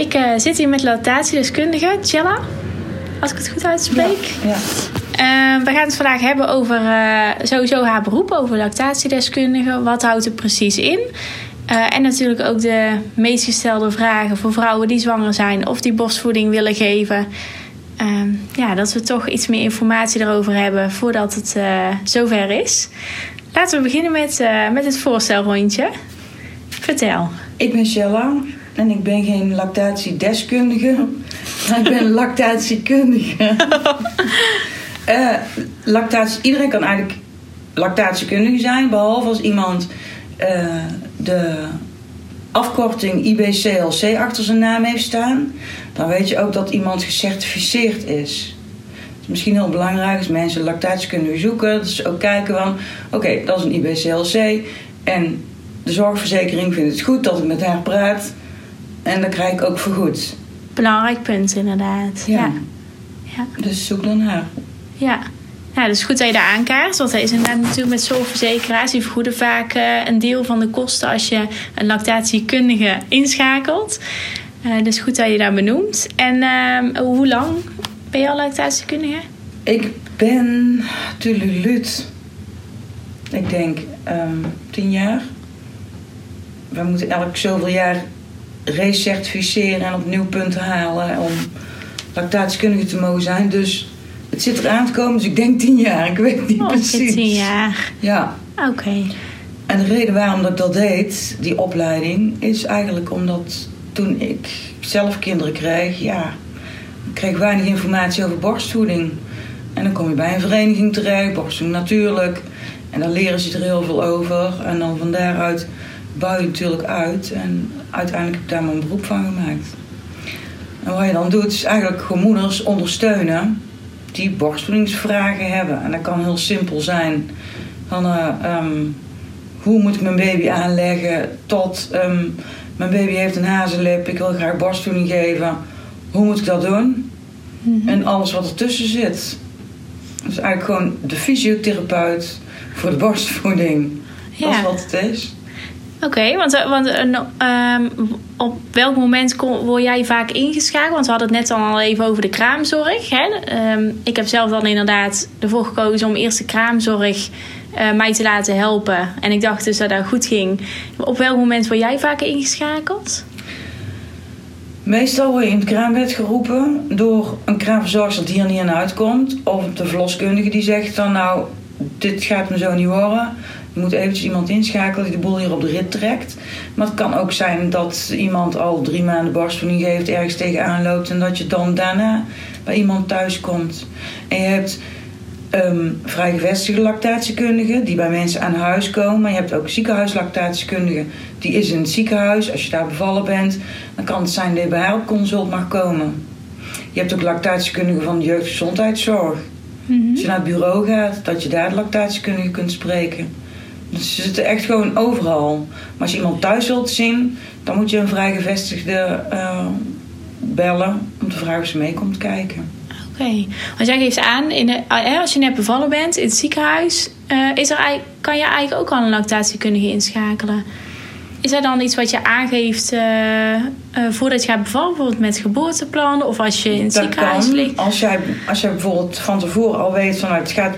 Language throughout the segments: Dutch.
Ik uh, zit hier met lactatiedeskundige Chella, als ik het goed uitspreek. Ja, ja. Uh, we gaan het vandaag hebben over uh, sowieso haar beroep, over lactatiedeskundige. Wat houdt het precies in? En natuurlijk ook de meest gestelde vragen voor vrouwen die zwanger zijn of die borstvoeding willen geven. Uh, ja, dat we toch iets meer informatie erover hebben voordat het zover is. Laten we beginnen met, met het voorstelrondje. Vertel. Ik ben Shella en ik ben geen lactatiedeskundige, maar ik ben lactatiekundige. lactatie, iedereen kan eigenlijk lactatiekundige zijn, behalve als iemand de afkorting IBCLC achter zijn naam heeft staan, dan weet je ook dat iemand gecertificeerd is. Het is misschien heel belangrijk als mensen lactatie kunnen zoeken, ze ook kijken van, oké, okay, dat is een IBCLC en de zorgverzekering vindt het goed dat ik met haar praat en dat krijg ik ook vergoed. Belangrijk punt inderdaad. Ja. ja. ja. Dus zoek dan haar. Ja. Ja, dus goed dat je daar aankaart. Want hij is inderdaad natuurlijk met zorgverzekeraars. Die vergoeden vaak uh, een deel van de kosten als je een lactatiekundige inschakelt. Uh, dus goed dat je daar benoemt. En uh, hoe lang ben je al lactatiekundige? Ik ben Lut. Ik denk um, tien jaar. We moeten elk zoveel jaar recertificeren en opnieuw punten halen om lactatiekundige te mogen zijn. Dus het zit eraan te komen, dus ik denk tien jaar. Ik weet niet oh, precies. Tien jaar. Ja. Oké. Okay. En de reden waarom dat ik dat deed, die opleiding, is eigenlijk omdat toen ik zelf kinderen kreeg, ja, ik kreeg weinig informatie over borstvoeding. En dan kom je bij een vereniging terecht, borstvoeding natuurlijk. En dan leren ze er heel veel over. En dan van daaruit bouw je natuurlijk uit. En uiteindelijk heb ik daar mijn beroep van gemaakt. En wat je dan doet, is eigenlijk gewoon moeders ondersteunen die borstvoedingsvragen hebben. En dat kan heel simpel zijn. Van, uh, um, hoe moet ik mijn baby aanleggen tot um, mijn baby heeft een hazenlip, ik wil graag borstvoeding geven. Hoe moet ik dat doen? Mm -hmm. En alles wat ertussen zit. Dus eigenlijk gewoon de fysiotherapeut voor de borstvoeding. Ja. Dat is wat het is. Oké, want, want um, op welk moment word jij vaak ingeschakeld? Want we hadden het net al even over de kraamzorg. Hè? Um, ik heb zelf dan inderdaad ervoor gekozen om eerst de kraamzorg uh, mij te laten helpen. En ik dacht dus dat dat goed ging. Op welk moment word jij vaker ingeschakeld? Meestal word je in het kraambed geroepen door een kraamverzorgster die er niet aan uitkomt. Of de verloskundige die zegt dan nou, dit gaat me zo niet horen. Je moet eventjes iemand inschakelen die de boel hier op de rit trekt. Maar het kan ook zijn dat iemand al drie maanden borstvoeding geeft, ergens tegenaan loopt en dat je dan daarna bij iemand thuis komt. En je hebt um, vrijgevestigde lactatiekundigen die bij mensen aan huis komen. Maar je hebt ook ziekenhuislactatiekundigen. Die is in het ziekenhuis. Als je daar bevallen bent, dan kan het zijn dat je bij haar op consult mag komen. Je hebt ook lactatiekundigen van de jeugdgezondheidszorg. Mm-hmm. Als je naar het bureau gaat, dat je daar de lactatiekundige kunt spreken. Dus ze zitten echt gewoon overal. Maar als je iemand thuis wilt zien, dan moet je een vrijgevestigde uh, bellen om te vragen of ze mee komt kijken. Oké, okay. want jij geeft aan, in de, als je net bevallen bent in het ziekenhuis, uh, is er, kan je eigenlijk ook al een lactatiekundige inschakelen. Is er dan iets wat je aangeeft uh, uh, voordat je gaat bevallen, bijvoorbeeld met geboorteplannen of als je in het dat ziekenhuis kan. ligt? Als jij, als jij bijvoorbeeld van tevoren al weet van nou, het gaat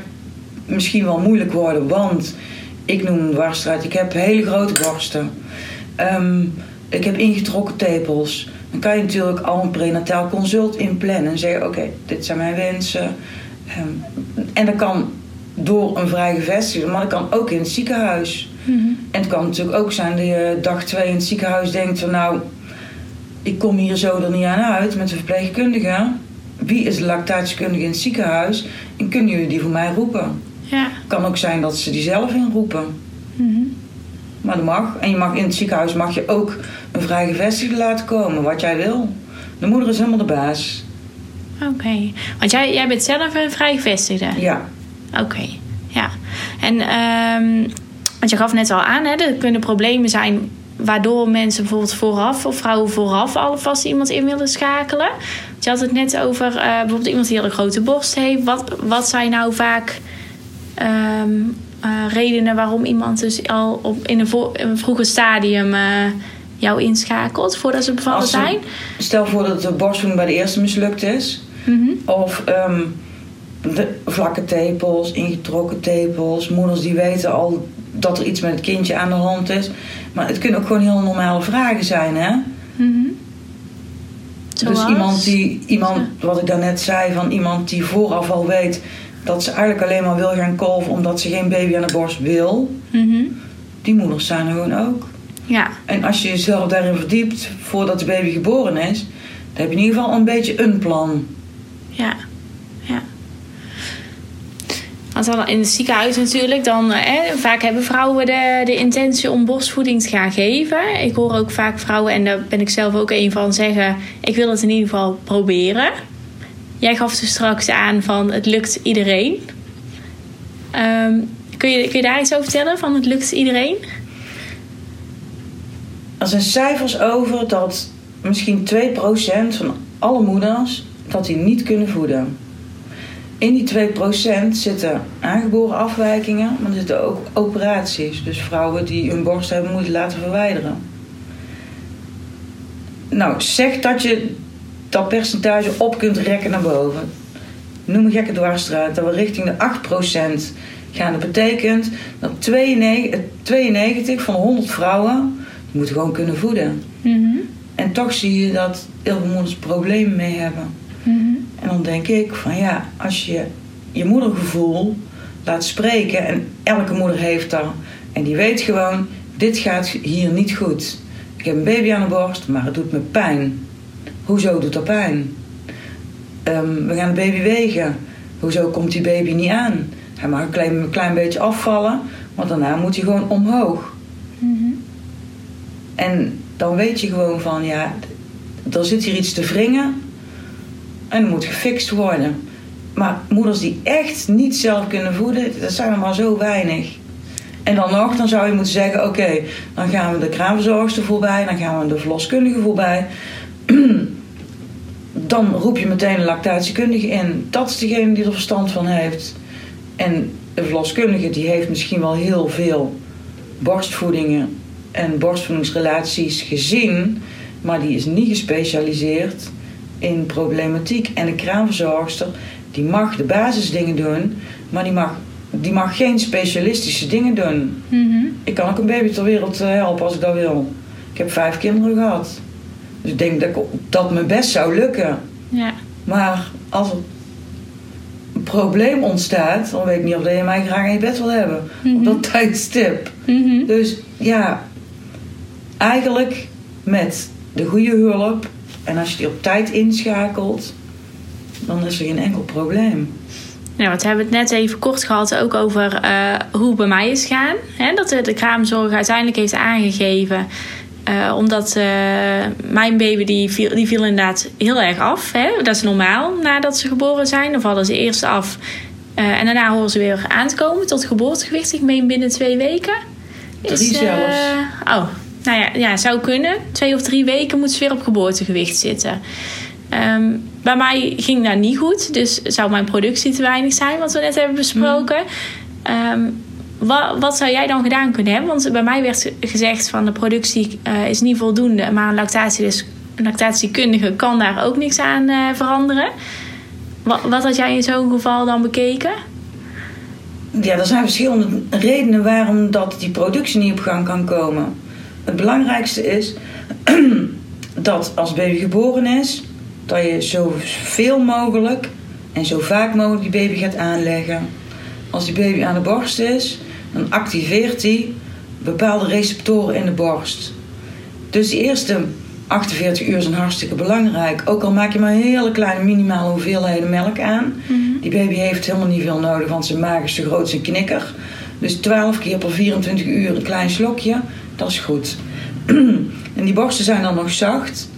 misschien wel moeilijk worden, want ik noem een dwarsstraat, ik heb hele grote borsten, um, ik heb ingetrokken tepels. Dan kan je natuurlijk al een prenataal consult inplannen en zeggen: Oké, okay, dit zijn mijn wensen. Um, en dat kan door een vrijgevestigde, maar dat kan ook in het ziekenhuis. Mm-hmm. En het kan natuurlijk ook zijn dat je dag twee in het ziekenhuis denkt: van, Nou, ik kom hier zo er niet aan uit met de verpleegkundige. Wie is de lactatiekundige in het ziekenhuis? En kunnen jullie die voor mij roepen? Ja. Het kan ook zijn dat ze die zelf inroepen. Mm-hmm. Maar dat mag. En je mag in het ziekenhuis mag je ook een vrijgevestigde laten komen, wat jij wil. De moeder is helemaal de baas. Oké. Okay. Want jij, jij bent zelf een vrijgevestigde? Ja. Oké, okay. ja. En um, want je gaf net al aan, hè, er kunnen problemen zijn waardoor mensen bijvoorbeeld vooraf of vrouwen vooraf alvast iemand in willen schakelen. Je had het net over uh, bijvoorbeeld iemand die een grote borst heeft. Wat, wat zijn nou vaak um, uh, redenen waarom iemand dus al op, in een, vo- een vroeger stadium uh, jou inschakelt voordat ze bevallen ze- zijn? Stel voor dat de borstvoeding bij de eerste mislukt is. Mhm. Of ehm, de vlakke tepels, ingetrokken tepels. Moeders die weten al dat er iets met het kindje aan de hand is. Maar het kunnen ook gewoon heel normale vragen zijn, hè? Mhm. Dus iemand die, iemand, wat ik daarnet zei, van iemand die vooraf al weet dat ze eigenlijk alleen maar wil gaan kolven omdat ze geen baby aan de borst wil. Mhm. Die moeders zijn er gewoon ook. Ja, En als je jezelf daarin verdiept voordat de baby geboren is, dan heb je in ieder geval een beetje een plan. ja, ja. Want dan in het ziekenhuis natuurlijk, dan eh, vaak hebben vrouwen de, de intentie om borstvoeding te gaan geven. Ik hoor ook vaak vrouwen, en daar ben ik zelf ook een van, zeggen: Ik wil het in ieder geval proberen. Jij gaf dus straks aan van het lukt iedereen. Ehm, kun, je, kun je daar iets over vertellen? Van het lukt iedereen? Er zijn cijfers over dat misschien 2% van alle moeders dat die niet kunnen voeden. In die 2% zitten aangeboren afwijkingen, maar er zitten ook operaties. Dus vrouwen die hun borst hebben moeten laten verwijderen. Nou, zeg dat je dat percentage op kunt rekken naar boven. Noem een gekke dwarsstraat, dat we richting de 8% gaan. Dat betekent dat 92, 92 van de 100 vrouwen moeten gewoon kunnen voeden. Mhm. En toch zie je dat heel veel moeders problemen mee hebben. Mhm. En dan denk ik van ja, als je je moedergevoel laat spreken en elke moeder heeft dat. En die weet gewoon, dit gaat hier niet goed. Ik heb een baby aan de borst, maar het doet me pijn. Hoezo doet dat pijn? Ehm, we gaan de baby wegen. Hoezo komt die baby niet aan? Hij mag een klein, een klein beetje afvallen, want daarna moet hij gewoon omhoog. Mhm. En dan weet je gewoon van ja, er zit hier iets te wringen en dat moet gefixt worden. Maar moeders die echt niet zelf kunnen voeden, dat zijn er maar zo weinig. En dan nog, dan zou je moeten zeggen: oké, dan gaan we de kraamverzorgster voorbij, dan gaan we de verloskundige voorbij. dan roep je meteen een lactatiekundige in. Dat is degene die er verstand van heeft. En de verloskundige die heeft misschien wel heel veel borstvoedingen en borstvoedingsrelaties gezien, maar die is niet gespecialiseerd in problematiek. En de kraamverzorgster die mag de basisdingen doen, maar die mag, die mag geen specialistische dingen doen. Mhm. Ik kan ook een baby ter wereld eh, helpen als ik dat wil. Ik heb vijf kinderen gehad. Dus ik denk dat ik- dat me best zou lukken. Ja. Maar als er een probleem ontstaat, dan weet ik niet of je mij graag in je bed wil hebben. Op Mhm. dat tijdstip. Mhm. Dus ja, eigenlijk met de goede hulp en als je die op tijd inschakelt, dan is er geen enkel probleem. Ja, want we hebben het net even kort gehad ook over eh, hoe het bij mij is gaan. Hè, dat de, de kraamzorg uiteindelijk heeft aangegeven. Eh, omdat eh, mijn baby die viel, die viel inderdaad heel erg af. Hè? Dat is normaal nadat ze geboren zijn. Dan vallen ze eerst af. eh, en daarna horen ze weer aan te komen tot geboortegewicht. Ik meen binnen twee weken. Drie eh, zelfs. oh, nou ja, ja, zou kunnen. Twee of drie weken moet ze weer op geboortegewicht zitten. Ehm, bij mij ging dat niet goed. Dus zou mijn productie te weinig zijn, wat we net hebben besproken. Ehm, wat, wat zou jij dan gedaan kunnen hebben? Want bij mij werd gezegd van de productie eh, is niet voldoende. Maar een, lactatie, een lactatiekundige kan daar ook niks aan eh, veranderen. Wat, wat had jij in zo'n geval dan bekeken? Ja, er zijn verschillende redenen waarom dat die productie niet op gang kan komen. Het belangrijkste is dat als baby geboren is, dat je zoveel mogelijk en zo vaak mogelijk die baby gaat aanleggen. Als die baby aan de borst is, dan activeert hij bepaalde receptoren in de borst. Dus die eerste 48 uur zijn hartstikke belangrijk. Ook al maak je maar hele kleine minimale hoeveelheden melk aan. Die baby heeft helemaal niet veel nodig, want zijn maag is zo groot als een knikker. Dus 12 keer per 24 uur een klein slokje, dat is goed. en die borsten zijn dan nog zacht.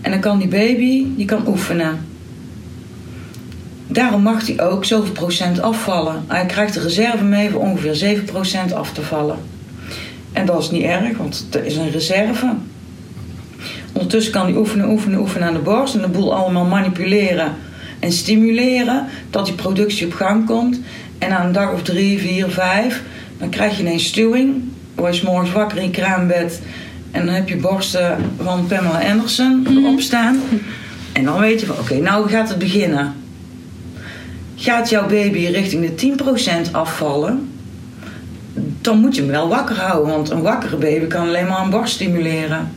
En dan kan die baby, die kan oefenen. Daarom mag hij ook zoveel procent afvallen. Hij krijgt de reserve mee voor ongeveer 7% af te vallen. En dat is niet erg, want het is een reserve. Ondertussen kan hij oefenen, oefenen, oefenen aan de borst. En de boel allemaal manipuleren en stimuleren. Dat die productie op gang komt. En na een dag of drie, vier, vijf. Dan krijg je ineens stuwing. Word je morgens wakker in je kraambed. En dan heb je borsten van Pamela Anderson erop staan. En dan weet je van, oké, nou gaat het beginnen. Gaat jouw baby richting de 10% afvallen, dan moet je hem wel wakker houden. Want een wakkere baby kan alleen maar een borst stimuleren.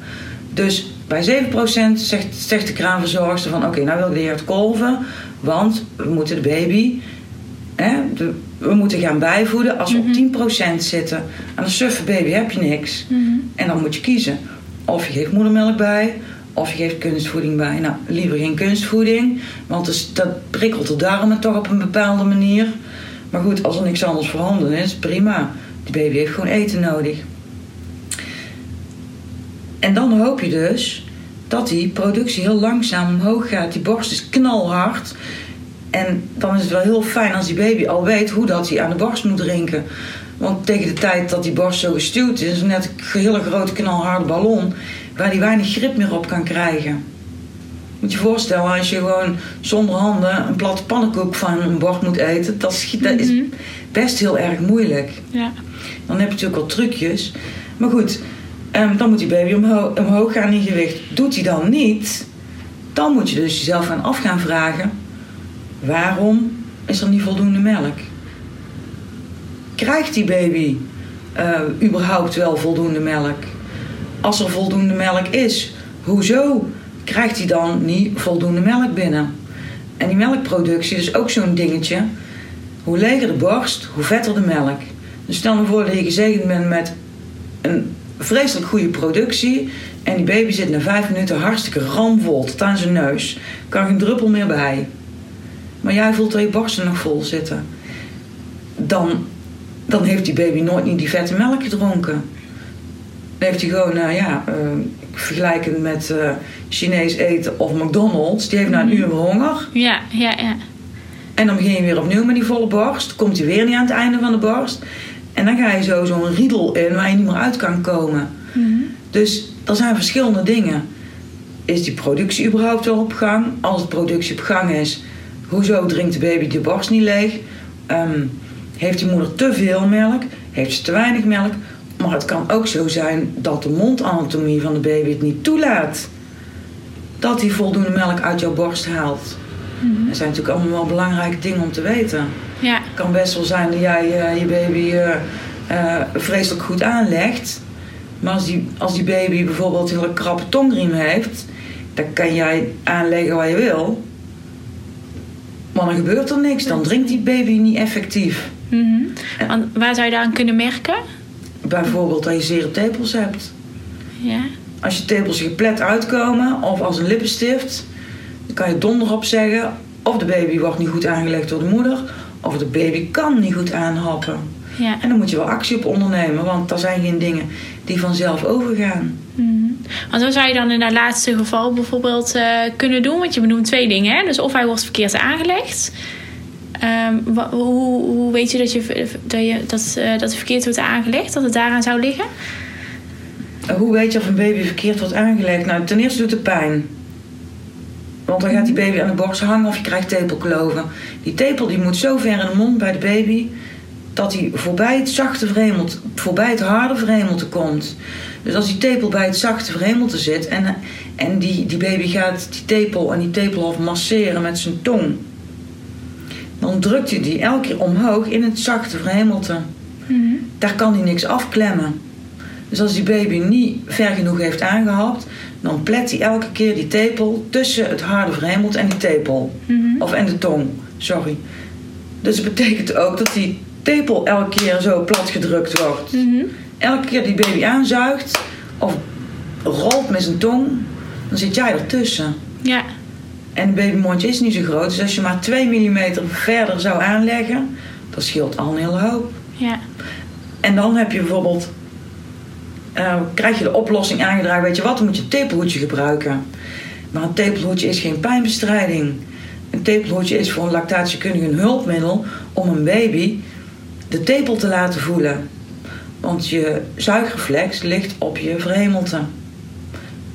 Dus bij 7% zegt, zegt de kraamverzorgster van, oké, nou wil ik de heer kolven. Want we moeten de baby hè, de, we moeten gaan bijvoeden als we op 10% zitten. Aan een suffe baby heb je niks. En dan moet je kiezen. Of je geeft moedermelk bij, of je geeft kunstvoeding bij. Nou, liever geen kunstvoeding, want dus, dat prikkelt de darmen toch op een bepaalde manier. Maar goed, als er niks anders voorhanden is, prima. Die baby heeft gewoon eten nodig. En dan hoop je dus dat die productie heel langzaam omhoog gaat. Die borst is knalhard. En dan is het wel heel fijn als die baby al weet hoe dat hij aan de borst moet drinken. Want tegen de tijd dat die borst zo gestuurd is, is het net een hele grote knalharde ballon waar hij weinig grip meer op kan krijgen. Moet je je voorstellen, als je gewoon zonder handen een platte pannenkoek van een bord moet eten, dat, schiet, dat is best heel erg moeilijk. Ja. Dan heb je natuurlijk al trucjes. Maar goed, ehm, dan moet die baby omhoog, omhoog gaan in gewicht. Doet hij dan niet, dan moet je dus jezelf gaan af gaan vragen: waarom is er niet voldoende melk? Krijgt die baby eh, überhaupt wel voldoende melk? Als er voldoende melk is, hoezo krijgt hij dan niet voldoende melk binnen? En die melkproductie is ook zo'n dingetje. Hoe leger de borst, hoe vetter de melk. Dus stel me voor dat je gezegend bent met een vreselijk goede productie. En die baby zit na vijf minuten hartstikke ramvol tot aan zijn neus. Kan geen druppel meer bij. Maar jij voelt je borsten nog vol zitten. Dan, dan heeft die baby nooit niet die vette melk gedronken. Heeft hij gewoon, nou ja, uh, vergelijkend met uh, Chinees eten of McDonald's. Die heeft na een uur honger. Ja, ja, ja. En dan begin je weer opnieuw met die volle borst. Komt hij weer niet aan het einde van de borst. En dan ga je zo zo'n riedel in waar je niet meer uit kan komen. Mm-hmm. Dus er zijn verschillende dingen. Is die productie überhaupt wel op gang? Als de productie op gang is, hoezo drinkt de baby de borst niet leeg? Um, heeft die moeder te veel melk? Heeft ze te weinig melk? Maar het kan ook zo zijn dat de mondanatomie van de baby het niet toelaat. Dat hij voldoende melk uit jouw borst haalt. Mm-hmm. Dat zijn natuurlijk allemaal wel belangrijke dingen om te weten. Ja. Het kan best wel zijn dat jij uh, je baby uh, uh, vreselijk goed aanlegt. Maar als die, als die baby bijvoorbeeld een hele krappe tongriem heeft, dan kan jij aanleggen wat je wil. Maar dan gebeurt er niks. Dan drinkt die baby niet effectief. Mm-hmm. En waar zou je daar aan kunnen merken? Bijvoorbeeld dat je zere tepels hebt. Ja. Als je tepels geplet uitkomen of als een lippenstift, dan kan je donder op zeggen of de baby wordt niet goed aangelegd door de moeder, of de baby kan niet goed aanhappen. Ja. En dan moet je wel actie op ondernemen, want er zijn geen dingen die vanzelf overgaan. Mm-hmm. Want wat zou je dan in dat laatste geval bijvoorbeeld uh, kunnen doen? Want je benoemt twee dingen. Hè? Dus of hij wordt verkeerd aangelegd. Um, hoe, weet je dat, je, dat, je, dat, uh, dat verkeerd wordt aangelegd? Dat het daaraan zou liggen? Hoe weet je of een baby verkeerd wordt aangelegd? Nou, ten eerste doet het pijn. Want dan gaat die baby aan de borst hangen of je krijgt tepelkloven. Die tepel die moet zo ver in de mond bij de baby dat hij voorbij het zachte verhemelte, voorbij het harde verhemelte komt. Dus als die tepel bij het zachte verhemelte zit en, en die, die baby gaat die tepel en die tepelhof masseren met zijn tong, dan drukt hij die elke keer omhoog in het zachte verhemelte. Mm-hmm. Daar kan hij niks afklemmen. Dus als die baby niet ver genoeg heeft aangehapt, dan plet hij elke keer die tepel tussen het harde verhemelte en die tepel. Mm-hmm. Of en de tong, sorry. Dus dat betekent ook dat die tepel elke keer zo plat gedrukt wordt. Mm-hmm. Elke keer die baby aanzuigt of rolt met zijn tong, dan zit jij ertussen. Ja. En het babymondje is niet zo groot, dus als je maar 2 mm verder zou aanleggen, dat scheelt al een hele hoop. Ja. En dan heb je bijvoorbeeld, uh, krijg je de oplossing aangedragen, weet je wat, dan moet je een tepelhoedje gebruiken. Maar een tepelhoedje is geen pijnbestrijding. Een tepelhoedje is voor een lactatiekundige een hulpmiddel om een baby de tepel te laten voelen. Want je zuigreflex ligt op je verhemelte.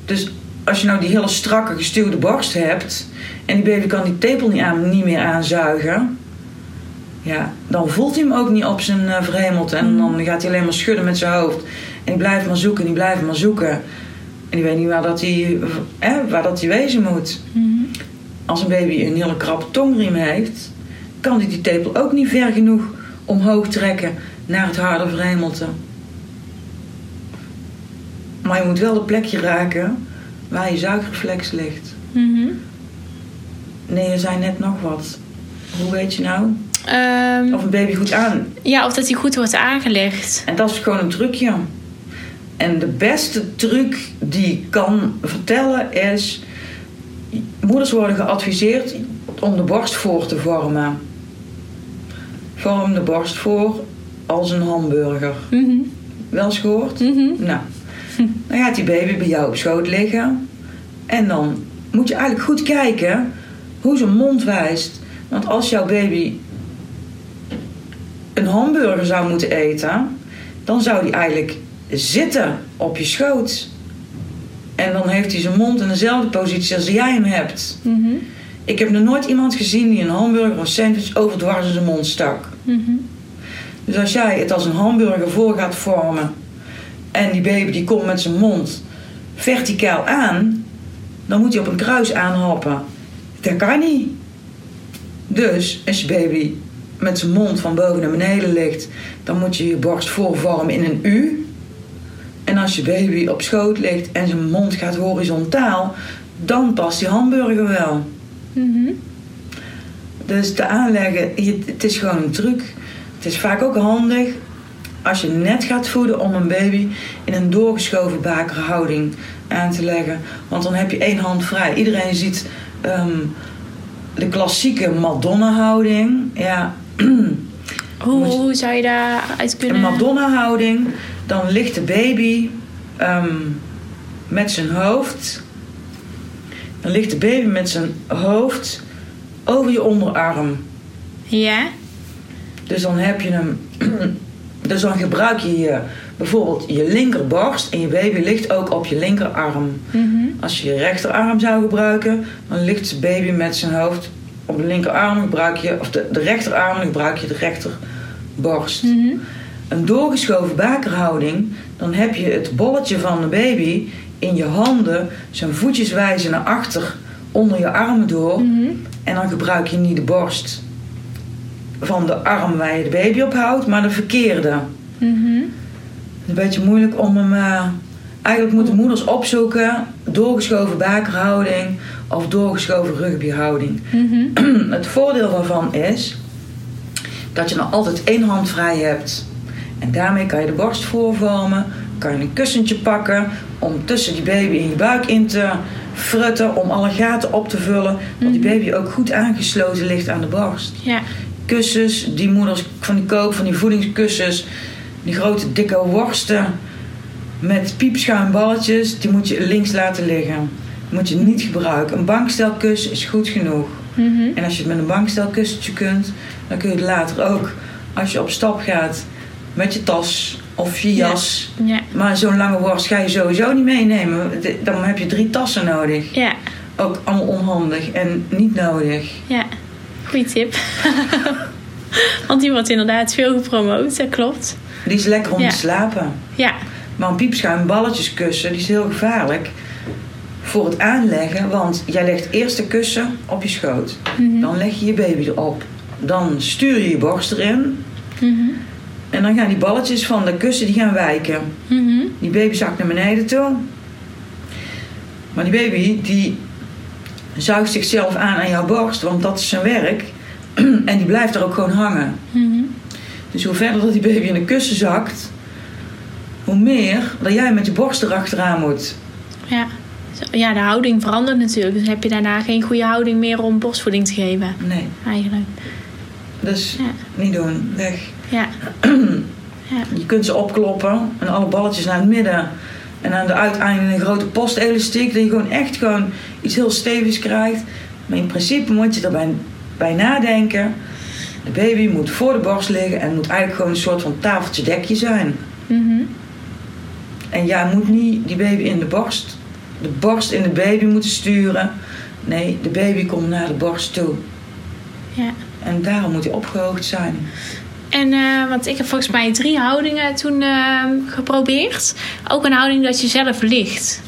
Dus als je nou die hele strakke gestuwde borst hebt en die baby kan die tepel niet, aan, niet meer aanzuigen, ja, dan voelt hij hem ook niet op zijn uh, verhemeld. En dan gaat hij alleen maar schudden met zijn hoofd. En die blijft maar zoeken, die blijft maar zoeken. En die weet niet waar dat hij, eh, waar dat hij wezen moet. Als een baby een hele krappe tongriem heeft, kan hij die tepel ook niet ver genoeg omhoog trekken naar het harde verhemelte. Maar je moet wel de plekje raken waar je zuigreflex ligt. Nee, je zei net nog wat. Hoe weet je nou? Ehm, Of een baby goed aan. ja, of dat hij goed wordt aangelegd. En dat is gewoon een trucje. En de beste truc die ik kan vertellen is... Moeders worden geadviseerd om de borst voor te vormen. Vorm de borst voor als een hamburger. Mhm. Wel eens gehoord? Mhm. Nou, dan gaat die baby bij jou op schoot liggen. En dan moet je eigenlijk goed kijken hoe zijn mond wijst. Want als jouw baby een hamburger zou moeten eten, dan zou hij eigenlijk zitten op je schoot. En dan heeft hij zijn mond in dezelfde positie als jij hem hebt. Mhm. Ik heb nog nooit iemand gezien die een hamburger of sandwich overdwars in zijn mond stak. Mhm. Dus als jij het als een hamburger voor gaat vormen en die baby die komt met zijn mond verticaal aan, dan moet hij op een kruis aanhappen. Dat kan niet. Dus als je baby met zijn mond van boven naar beneden ligt, dan moet je je borst voorvormen in een U. En als je baby op schoot ligt en zijn mond gaat horizontaal, dan past die hamburger wel. Mhm. Dus te aanleggen, het is gewoon een truc. Het is vaak ook handig als je net gaat voeden om een baby in een doorgeschoven bakerhouding aan te leggen. Want dan heb je één hand vrij. Iedereen ziet ehm, de klassieke Madonna-houding. Ja, Hoe, zou je daaruit een kunnen... Madonna-houding. Dan ligt de baby ehm, met zijn hoofd. Dan ligt de baby met zijn hoofd over je onderarm. Ja? Dus dan heb je hem. Dus dan gebruik je, je bijvoorbeeld je linkerborst en je baby ligt ook op je linkerarm. Mhm. Als je je rechterarm zou gebruiken, dan ligt de baby met zijn hoofd op de linkerarm. Gebruik je, of de, de rechterarm, dan gebruik je de rechterborst. Mhm. Een doorgeschoven bakerhouding, dan heb je het bolletje van de baby in je handen, zijn voetjes wijzen naar achter onder je armen door. Mhm. En dan gebruik je niet de borst van de arm waar je de baby op houdt, maar de verkeerde. Mhm. Een beetje moeilijk om hem. eh, eigenlijk moeten moeders opzoeken: doorgeschoven bakerhouding of doorgeschoven rugbyhouding. Mhm. Het voordeel daarvan is dat je nog altijd één hand vrij hebt. En daarmee kan je de borst voorvormen, kan je een kussentje pakken om tussen die baby in je buik in te frutten, om alle gaten op te vullen, dat die baby ook goed aangesloten ligt aan de borst. Ja. Kussens, die moeders van die koop, van die voedingskussens, die grote dikke worsten met piepschuimballetjes, die moet je links laten liggen. Die moet je niet gebruiken. Een bankstelkussen is goed genoeg. Mhm. En als je het met een bankstelkussentje kunt, dan kun je het later ook, als je op stap gaat, met je tas of je Ja. jas. Ja. Maar zo'n lange worst ga je sowieso niet meenemen. Dan heb je drie tassen nodig. Ja. Ook allemaal onhandig en niet nodig. Ja. Goeie tip. Want die wordt inderdaad veel gepromoot, dat klopt. Die is lekker om Ja. te slapen. Ja. Maar een piepschuim balletjeskussen, die is heel gevaarlijk voor het aanleggen. Want jij legt eerst de kussen op je schoot. Mhm. Dan leg je je baby erop. Dan stuur je je borst erin. Mhm. En dan gaan die balletjes van de kussen die gaan wijken. Mhm. Die baby zakt naar beneden toe. Maar die baby die zuigt zichzelf aan aan jouw borst, want dat is zijn werk. En die blijft er ook gewoon hangen. Mhm. Dus hoe verder dat die baby in de kussen zakt, hoe meer dat jij met je borst erachteraan moet. Ja. Ja, de houding verandert natuurlijk. Dus heb je daarna geen goede houding meer om borstvoeding te geven, Nee, eigenlijk. dus Ja. niet doen, weg. Ja. ja. Je kunt ze opkloppen en alle balletjes naar het midden. En aan de uiteinden een grote postelastiek, dat je gewoon echt gewoon iets heel stevigs krijgt. Maar in principe moet je erbij bij nadenken. De baby moet voor de borst liggen en moet eigenlijk gewoon een soort van tafeltje dekje zijn. Mhm. En jij moet niet die baby in de borst, de borst in de baby moeten sturen. Nee, de baby komt naar de borst toe. Ja. En daarom moet hij opgehoogd zijn. En uh, want ik heb volgens mij drie houdingen toen uh, geprobeerd. Ook een houding dat je zelf ligt.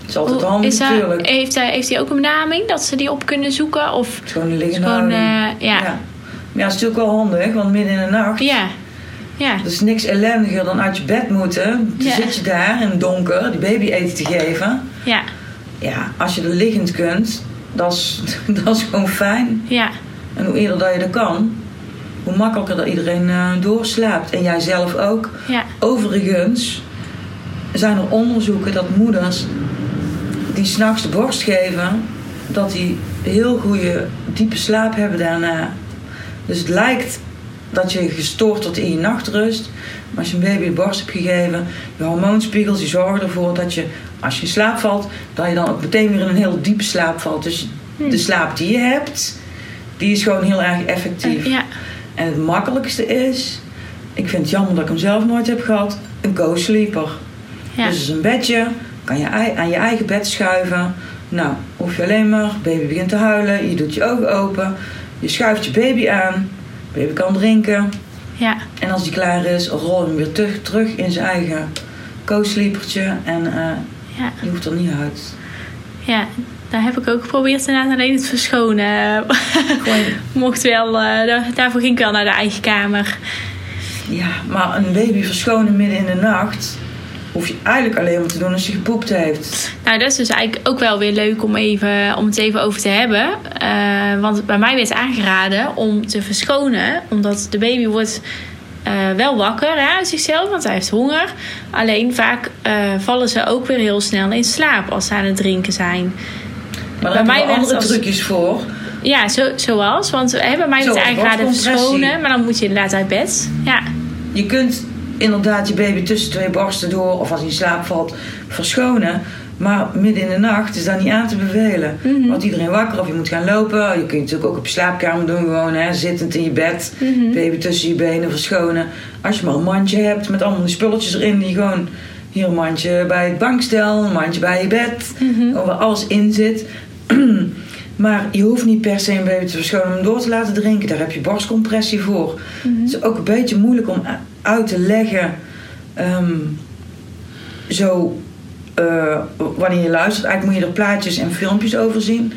Dat is altijd handig is dat, natuurlijk. heeft, hij, heeft hij ook een benaming dat ze die op kunnen zoeken? Of Gewoon een liggende gewoon, houding. eh, ja. ja. Dat is natuurlijk wel handig, want midden in de nacht... ja. Ja. Er is niks ellendiger dan uit je bed moeten. Dan Ja. zit je daar in het donker, die baby eten te geven. Ja. Ja, als je er liggend kunt, dat is, dat is gewoon fijn. Ja. En hoe eerder dat je dat kan, hoe makkelijker dat iedereen eh, doorslaapt. En jij zelf ook. Ja. Overigens zijn er onderzoeken dat moeders die s'nachts de borst geven, dat die heel goede diepe slaap hebben daarna. Dus het lijkt dat je gestoord wordt in je nachtrust. Maar als je een baby de borst hebt gegeven, je hormoonspiegels die zorgen ervoor dat je, als je in slaap valt, dat je dan ook meteen weer in een heel diepe slaap valt. Dus de slaap die je hebt, die is gewoon heel erg effectief. Ja. En het makkelijkste is, ik vind het jammer dat ik hem zelf nooit heb gehad, een co-sleeper. Ja. Dus is een bedje, kan je aan je eigen bed schuiven. Nou, hoef je alleen maar, baby begint te huilen, je doet je ogen open, je schuift je baby aan, baby kan drinken. Ja. En als die klaar is, rol hem weer terug, terug in zijn eigen co-sleepertje en eh, Ja. je hoeft er niet uit. Ja. Daar heb ik ook geprobeerd inderdaad alleen het verschonen. Mocht wel, eh, daar- daarvoor ging ik wel naar de eigen kamer. ja, maar een baby verschonen midden in de nacht, hoef je eigenlijk alleen maar te doen als hij gepoept heeft. Nou, dat is dus eigenlijk ook wel weer leuk om, even, om het even over te hebben. Eh, want bij mij werd aangeraden om te verschonen. Omdat de baby wordt eh, wel wakker hè, uit zichzelf, want hij heeft honger. Alleen vaak vallen ze ook weer heel snel in slaap als ze aan het drinken zijn. Maar Bij mij andere als- trucjes voor. Ja, zo, zoals. Want hè, bij mij Zoals aangeraden verschonen. Maar dan moet je inderdaad uit bed. Ja, Je kunt inderdaad je baby tussen twee borsten door, of als hij in slaap valt, verschonen. Maar midden in de nacht is dat niet aan te bevelen. Mhm. Want iedereen wakker of je moet gaan lopen. Je kunt het natuurlijk ook op je slaapkamer doen, gewoon hè, zittend in je bed. Mhm. Baby tussen je benen verschonen. Als je maar een mandje hebt met allemaal die spulletjes erin, die gewoon. Hier een mandje bij het bankstel, een mandje bij je bed, Mhm. waar alles in zit. maar je hoeft niet per se een baby te verschonen om hem door te laten drinken. Daar heb je borstcompressie voor. Het is ook een beetje moeilijk om uit te leggen. ehm, zo eh, wanneer je luistert. Eigenlijk moet je er plaatjes en filmpjes over zien.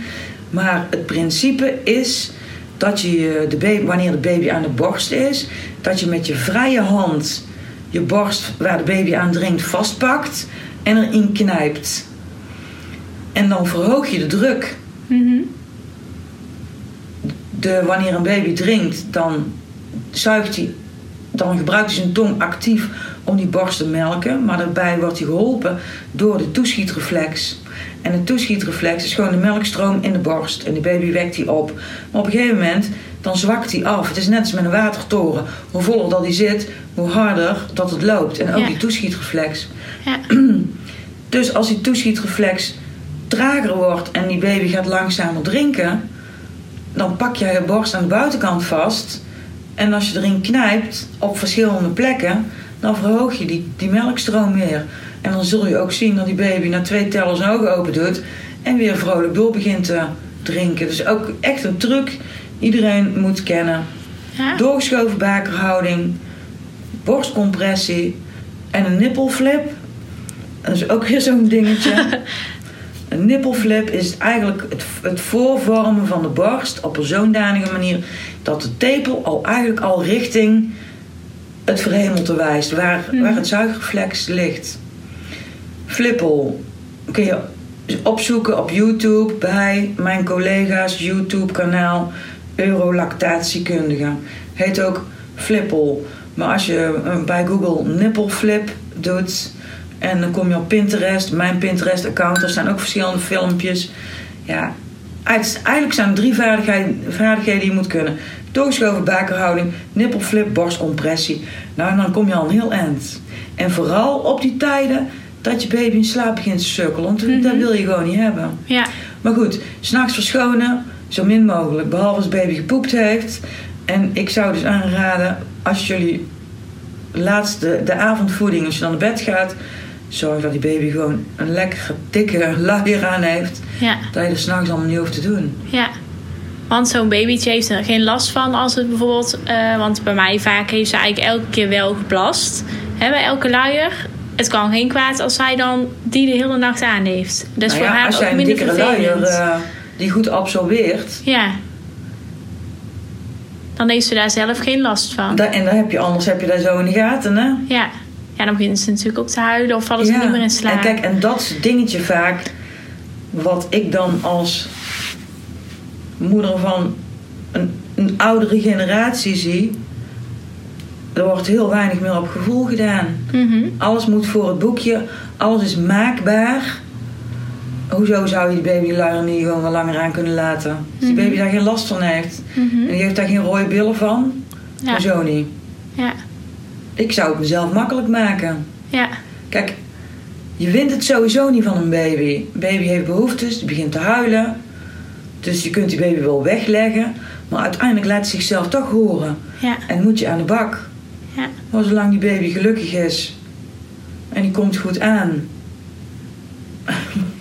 Maar het principe is dat je de baby, wanneer de baby aan de borst is, dat je met je vrije hand je borst waar de baby aan drinkt vastpakt en erin knijpt. En dan verhoog je de druk. Mhm. De, wanneer een baby drinkt, dan zuigt hij, dan gebruikt hij zijn tong actief om die borst te melken. Maar daarbij wordt hij geholpen door de toeschietreflex. En de toeschietreflex is gewoon de melkstroom in de borst. En die baby wekt die op. Maar op een gegeven moment, dan zwakt hij af. Het is net als met een watertoren. Hoe voller dat hij zit, hoe harder dat het loopt. En ook Ja. die toeschietreflex. ja. Dus als die toeschietreflex trager wordt en die baby gaat langzamer drinken, dan pak je je borst aan de buitenkant vast. En als je erin knijpt op verschillende plekken, dan verhoog je die, die melkstroom weer. En dan zul je ook zien dat die baby na twee tellen zijn ogen open doet en weer vrolijk door begint te drinken. Dus ook echt een truc. Iedereen moet kennen. ja. Doorgeschoven bakerhouding, borstcompressie en een nippelflip. Dat is ook weer zo'n dingetje. een nippelflip is eigenlijk het, het voorvormen van de borst op een zodanige manier dat de tepel al eigenlijk al richting het verhemelte wijst, waar, waar het zuigreflex ligt. Flippel kun je opzoeken op YouTube bij mijn collega's YouTube kanaal Eurolactatiekundige. Heet ook Flippel. Maar als je eh, bij Google nippelflip doet en dan kom je op Pinterest, mijn Pinterest account, daar staan ook verschillende filmpjes. Ja, eigenlijk zijn er drie vaardigheden, vaardigheden die je moet kunnen. Doorgeschoven bakerhouding, nippelflip, borstcompressie. Nou, en dan kom je al een heel eind. En vooral op die tijden dat je baby in slaap begint te sukkelen. Want dat wil je gewoon niet hebben. ja. Maar goed, s'nachts verschonen, zo min mogelijk. Behalve als baby gepoept heeft. En ik zou dus aanraden, als jullie laatste, de avondvoeding, als je dan naar bed gaat, zorg dat die baby gewoon een lekkere, dikke luier aan heeft. ja. Dat je er s'nachts allemaal niet hoeft te doen. Ja. Want zo'n babytje heeft er geen last van als het bijvoorbeeld... eh, want bij mij vaak heeft ze eigenlijk elke keer wel geplast. Hè, bij elke luier. Het kan geen kwaad als zij dan die de hele nacht aan heeft. Dus Nou voor haar als ook jij een minder dikkere vervelend. luier eh, die goed absorbeert... Ja. Dan heeft ze daar zelf geen last van. en dan heb je, anders heb je daar zo in de gaten, hè? Ja. Ja, dan begint ze natuurlijk ook te huilen of vallen ze niet meer in slaap. En kijk, en dat dingetje vaak... wat ik dan als moeder van een, een oudere generatie zie... er wordt heel weinig meer op gevoel gedaan. Mhm. Alles moet voor het boekje. Alles is maakbaar. Hoezo zou je die babyluier niet gewoon wel langer aan kunnen laten? Als die Mhm. baby daar geen last van heeft. Mhm. En die heeft daar geen rode billen van. Ja. Hoezo niet? Ja. Ik zou het mezelf makkelijk maken. Ja. Kijk, je wint het sowieso niet van een baby. Een baby heeft behoeftes, die begint te huilen. Dus je kunt die baby wel wegleggen. Maar uiteindelijk laat hij zichzelf toch horen. Ja. En moet je aan de bak. Ja. Maar zolang die baby gelukkig is. En die komt goed aan.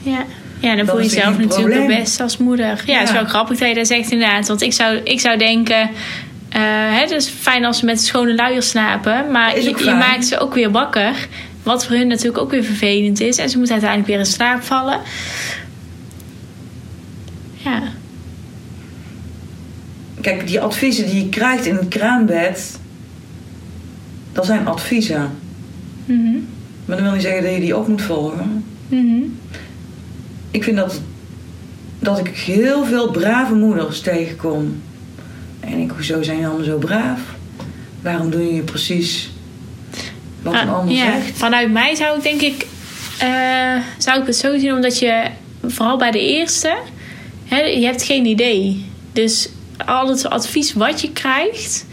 Ja. Ja, dan voel je jezelf natuurlijk het best als moeder. Ja, het is Ja. wel grappig dat je dat zegt inderdaad. Want ik zou, ik zou denken... eh, het is fijn als ze met schone luier slapen. Maar je, ook je maakt ze ook weer wakker. Wat voor hun natuurlijk ook weer vervelend is. En ze moeten uiteindelijk weer in slaap vallen. Ja. Kijk, die adviezen die je krijgt in het kraambed. Dat zijn adviezen. Mhm. Maar dat wil niet zeggen dat je die op moet volgen. Mhm. Ik vind dat, dat ik heel veel brave moeders tegenkom. En ik hoezo zijn jullie allemaal zo braaf? Waarom doen jullie precies wat een Ah, ander ja, zegt? Vanuit mij zou ik denk ik, eh, zou ik het zo zien, omdat je vooral bij de eerste, hè, je hebt geen idee. Dus al het advies wat je krijgt,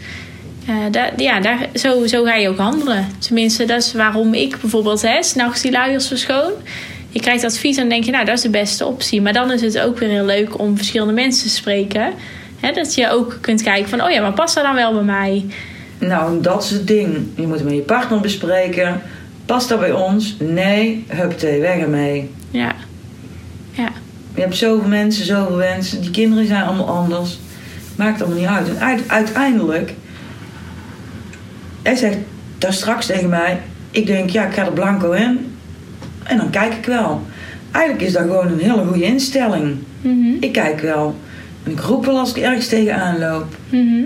eh, daar, ja, daar, zo, zo ga je ook handelen. Tenminste, dat is waarom ik bijvoorbeeld, hè, s'nachts die luiers verschoon. Je krijgt advies en dan denk je, nou, dat is de beste optie. Maar dan is het ook weer heel leuk om verschillende mensen te spreken. Hè, dat je ook kunt kijken van, oh ja, maar past dat dan wel bij mij? Nou, dat is het ding. Je moet het met je partner bespreken. Past dat bij ons? Nee, hupte, weg ermee. Ja. Ja. Je hebt zoveel mensen, zoveel wensen. Die kinderen zijn allemaal anders. Maakt allemaal niet uit. En uit- uiteindelijk... Hij zegt daar straks tegen mij... Ik denk, ja, ik ga er blanco in. En dan kijk ik wel. Eigenlijk is dat gewoon een hele goede instelling. Mhm. Ik kijk wel. En ik roep wel als ik ergens tegenaan loop. Mhm.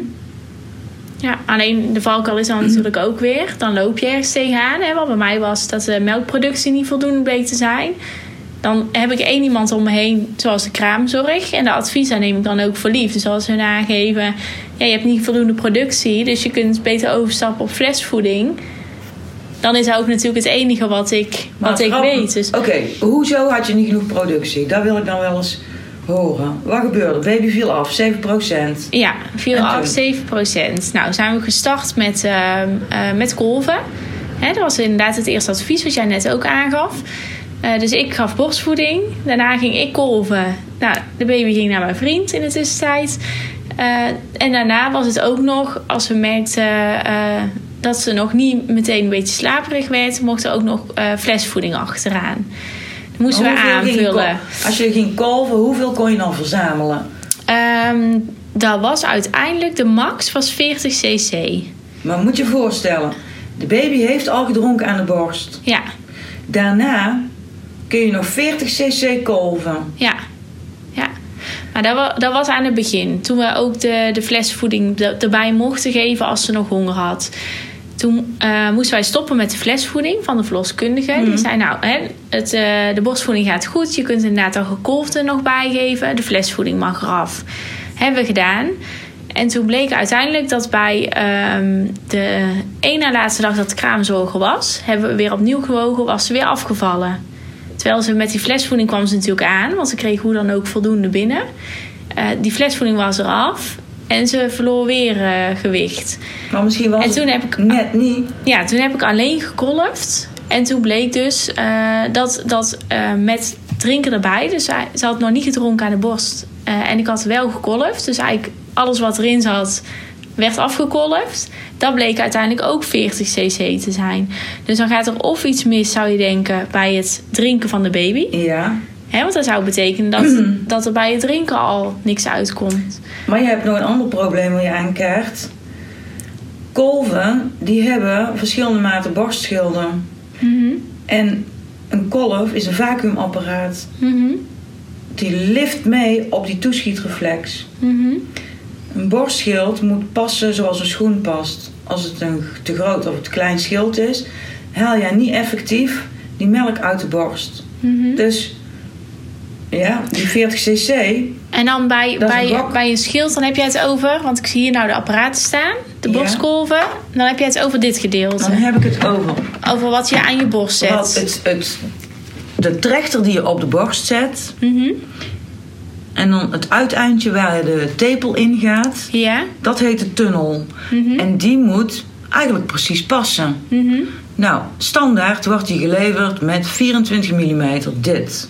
Ja, alleen de valkuil is dan natuurlijk ook weer. Dan loop je ergens tegenaan. Hè? Wat bij mij was dat de melkproductie niet voldoende bleek te zijn. Dan heb ik één iemand om me heen, zoals de kraamzorg. En de adviezen neem ik dan ook voor lief. Dus als hun aangeven, ja, je hebt niet voldoende productie. Dus je kunt beter overstappen op flesvoeding. Dan is dat ook natuurlijk het enige wat ik, Maar wat ik weet. Dus Oké, hoezo had je niet genoeg productie? Dat wil ik dan wel eens horen. Wat gebeurde? Baby viel af, 7%. Ja, viel En af toen? 7 procent. Nou, zijn we gestart met, eh, met kolven. Hè, dat was inderdaad het eerste advies wat jij net ook aangaf. Eh, dus ik gaf borstvoeding. Daarna ging ik kolven. Nou, de baby ging naar mijn vriend in de tussentijd. Eh, en daarna was het ook nog, als we merkten dat ze nog niet meteen een beetje slaperig werd, mocht er ook nog flesvoeding achteraan. Moesten we hoeveel aanvullen. Als je ging kolven, hoeveel kon je dan verzamelen? Ehm, dat was uiteindelijk, de max was 40 cc. Maar moet je voorstellen, de baby heeft al gedronken aan de borst. Ja, Daarna kun je nog 40 cc kolven. ja, ja. Maar dat was, dat was aan het begin. Toen we ook de, de flesvoeding erbij mochten geven als ze nog honger had. Toen eh, moesten wij stoppen met de flesvoeding van de verloskundige. Die zei, nou, hè, het, eh, de borstvoeding gaat goed. Je kunt inderdaad al gekolfde nog bijgeven. De flesvoeding mag eraf. Hebben we gedaan. En toen bleek uiteindelijk dat bij ehm, de één na laatste dag dat de kraamzorger was... hebben we weer opnieuw gewogen, was ze weer afgevallen. Terwijl ze met die flesvoeding kwam ze natuurlijk aan. Want ze kreeg hoe dan ook voldoende binnen. Eh, die flesvoeding was eraf. En ze verloor weer eh, gewicht. Maar misschien was En toen heb ik- net niet. Ja, toen heb ik alleen gekolfd. En toen bleek dus eh, dat, dat eh, met drinken erbij... Dus ze had nog niet gedronken aan de borst. En ik had wel gekolfd. Dus eigenlijk alles wat erin zat, werd afgekolfd. Dat bleek uiteindelijk ook 40 cc te zijn. Dus dan gaat er of iets mis, zou je denken... bij het drinken van de baby. Ja. Hè, want dat zou betekenen dat, dat er bij het drinken al niks uitkomt. Maar je hebt nog een ander probleem waar je aankaart. Kolven, die hebben verschillende maten borstschilden. Mhm. En een kolf is een vacuümapparaat. Mhm. Die lift mee op die toeschietreflex. Mhm. Een borstschild moet passen zoals een schoen past. Als het een te groot of te klein schild is, haal jij niet effectief die melk uit de borst. Mhm. Dus ja, die 40 cc, En dan bij, een bij, bij een schild, dan heb je het over, want ik zie hier nou de apparaten staan, de Ja. borstkolven. Dan heb je het over dit gedeelte. dan heb ik het over. Over wat je aan je borst zet. Wat het, het, de trechter die je op de borst zet. Mhm. En dan het uiteindje waar de tepel in gaat. Ja. Dat heet de tunnel. Mhm. En die moet eigenlijk precies passen. Mhm. Nou, standaard wordt die geleverd met 24 mm dit.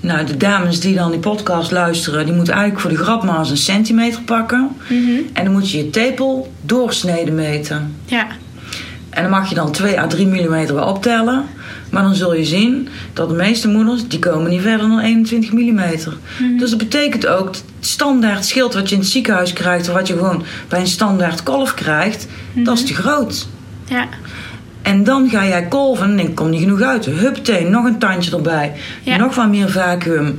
Nou, de dames die dan die podcast luisteren, die moeten eigenlijk voor de grap maar eens een centimeter pakken. Mhm. En dan moet je je tepel doorsneden meten. Ja. En dan mag je dan 2 à 3 mm wel optellen. Maar dan zul je zien dat de meeste moeders, die komen niet verder dan 21 mm. Dus dat betekent ook, dat het standaard schild wat je in het ziekenhuis krijgt... of wat je gewoon bij een standaard kolf krijgt, dat is te groot. Ja. En dan ga jij kolven en denk, kom niet genoeg uit. Huppatee, nog een tandje erbij. Ja. Nog wat meer vacuüm.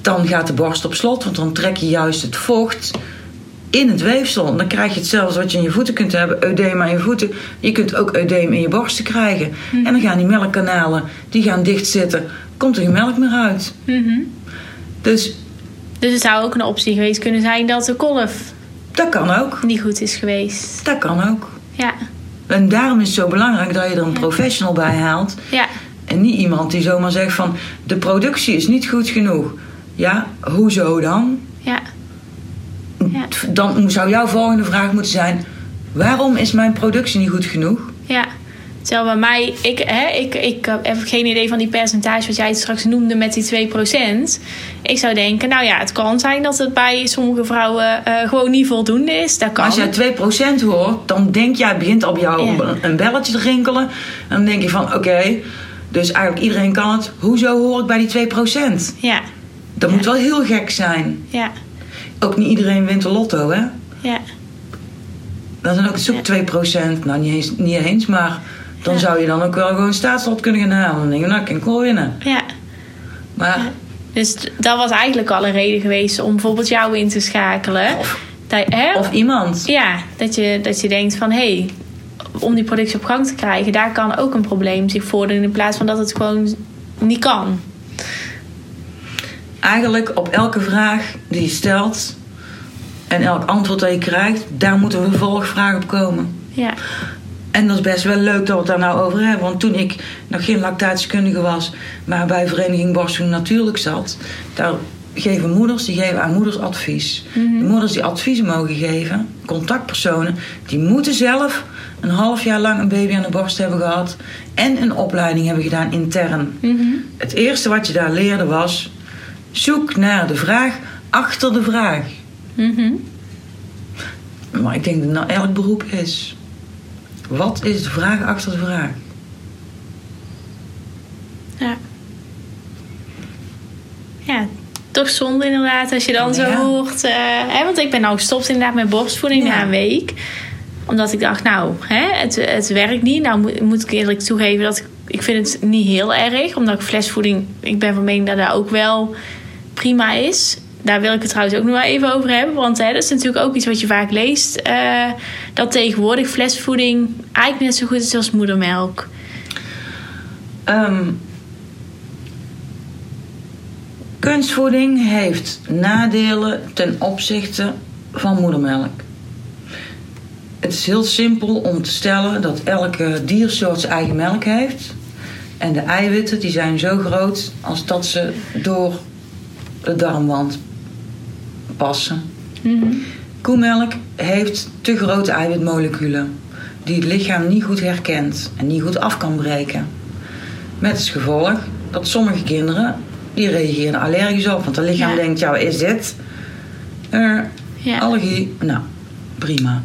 Dan gaat de borst op slot, want dan trek je juist het vocht in het weefsel. En dan krijg je hetzelfde wat je in je voeten kunt hebben. Eudeem aan je voeten. Je kunt ook eudeem in je borsten krijgen. En dan gaan die melkkanalen, die gaan dichtzitten. Komt er geen melk meer uit. Mhm. Dus Dus het zou ook een optie geweest kunnen zijn dat de kolf dat kan ook. niet goed is geweest. Dat kan ook. Ja. En daarom is het zo belangrijk dat je er een professional bij haalt. Ja. En niet iemand die zomaar zegt van de productie is niet goed genoeg. Ja, hoezo dan? Ja. Ja. Dan zou jouw volgende vraag moeten zijn: waarom is mijn productie niet goed genoeg? Ja. Terwijl bij mij, ik, hè, ik, ik heb geen idee van die percentage wat jij straks noemde met die 2%. Ik zou denken, nou ja, het kan zijn dat het bij sommige vrouwen eh, gewoon niet voldoende is. Dat kan. Als jij 2% hoort, dan denk jij, begint op jou Ja. een- een belletje te rinkelen. En dan denk je van oké, dus eigenlijk iedereen kan het. Hoezo hoor ik bij die 2%? Ja, Dat moet wel heel gek zijn. ja, Ook niet iedereen wint de lotto, hè? ja. Dan zijn ook zoek 2%. Nou, niet eens, niet eens maar dan Ja. zou je dan ook wel gewoon staatslot kunnen gaan halen. Dan denk je, nou, ik kan winnen. ja. Maar Dus dat was eigenlijk al een reden geweest om bijvoorbeeld jou in te schakelen. Of- Dat, hè? Of iemand. Ja, dat je, dat je denkt van hé, hey, om die productie op gang te krijgen, daar kan ook een probleem zich voordoen in plaats van dat het gewoon niet kan. Eigenlijk op elke vraag die je stelt en elk antwoord dat je krijgt, daar moet een vervolgvraag op komen. Ja, En dat is best wel leuk dat we het daar nou over hebben. Want toen ik nog geen lactatiekundige was, maar bij Vereniging Borstvoeding Natuurlijk zat, daar geven moeders, die geven aan moeders advies. De moeders die adviezen mogen geven, contactpersonen, die moeten zelf een half jaar lang een baby aan de borst hebben gehad en een opleiding hebben gedaan intern. Mhm. Het eerste wat je daar leerde was, zoek naar de vraag achter de vraag. Mhm. Maar ik denk dat nou elk beroep is. Wat is de vraag achter de vraag? ja. Ja, toch zonde inderdaad als je dan zo Ja. hoort. eh, hè, want ik ben nou gestopt inderdaad met borstvoeding Ja. na een week. Omdat ik dacht, nou, hè, het, het werkt niet. Nou moet, moet ik eerlijk toegeven dat ik, ik vind het niet heel erg. Omdat ik flesvoeding, ik ben van mening dat dat ook wel prima is. Daar wil ik het trouwens ook nog wel even over hebben. Want hè, dat is natuurlijk ook iets wat je vaak leest. eh, dat tegenwoordig flesvoeding eigenlijk net zo goed is als moedermelk. Ehm, kunstvoeding heeft nadelen ten opzichte van moedermelk. Het is heel simpel om te stellen dat elke diersoort zijn eigen melk heeft. En de eiwitten die zijn zo groot als dat ze door de darmwand passen. Mhm. Koemelk heeft te grote eiwitmoleculen die het lichaam niet goed herkent en niet goed af kan breken. Met als gevolg dat sommige kinderen die reageren allergisch op, want het lichaam Ja. denkt: ja, wat is dit? Ja. Allergie, nou prima.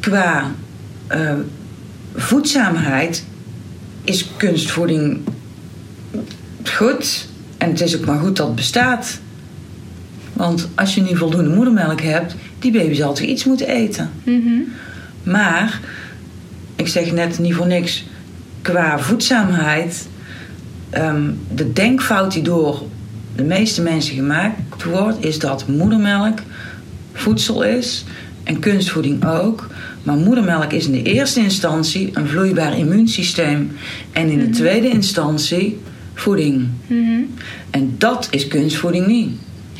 Qua eh, voedzaamheid is kunstvoeding goed. En het is ook maar goed dat het bestaat. Want als je niet voldoende moedermelk hebt, die baby zal toch iets moeten eten. Mhm. Maar, ik zeg net niet voor niks, qua voedzaamheid, ehm, de denkfout die door de meeste mensen gemaakt wordt, is dat moedermelk voedsel is en kunstvoeding ook. Maar moedermelk is in de eerste instantie een vloeibaar immuunsysteem en in de tweede instantie voeding. Mhm. En dat is kunstvoeding niet.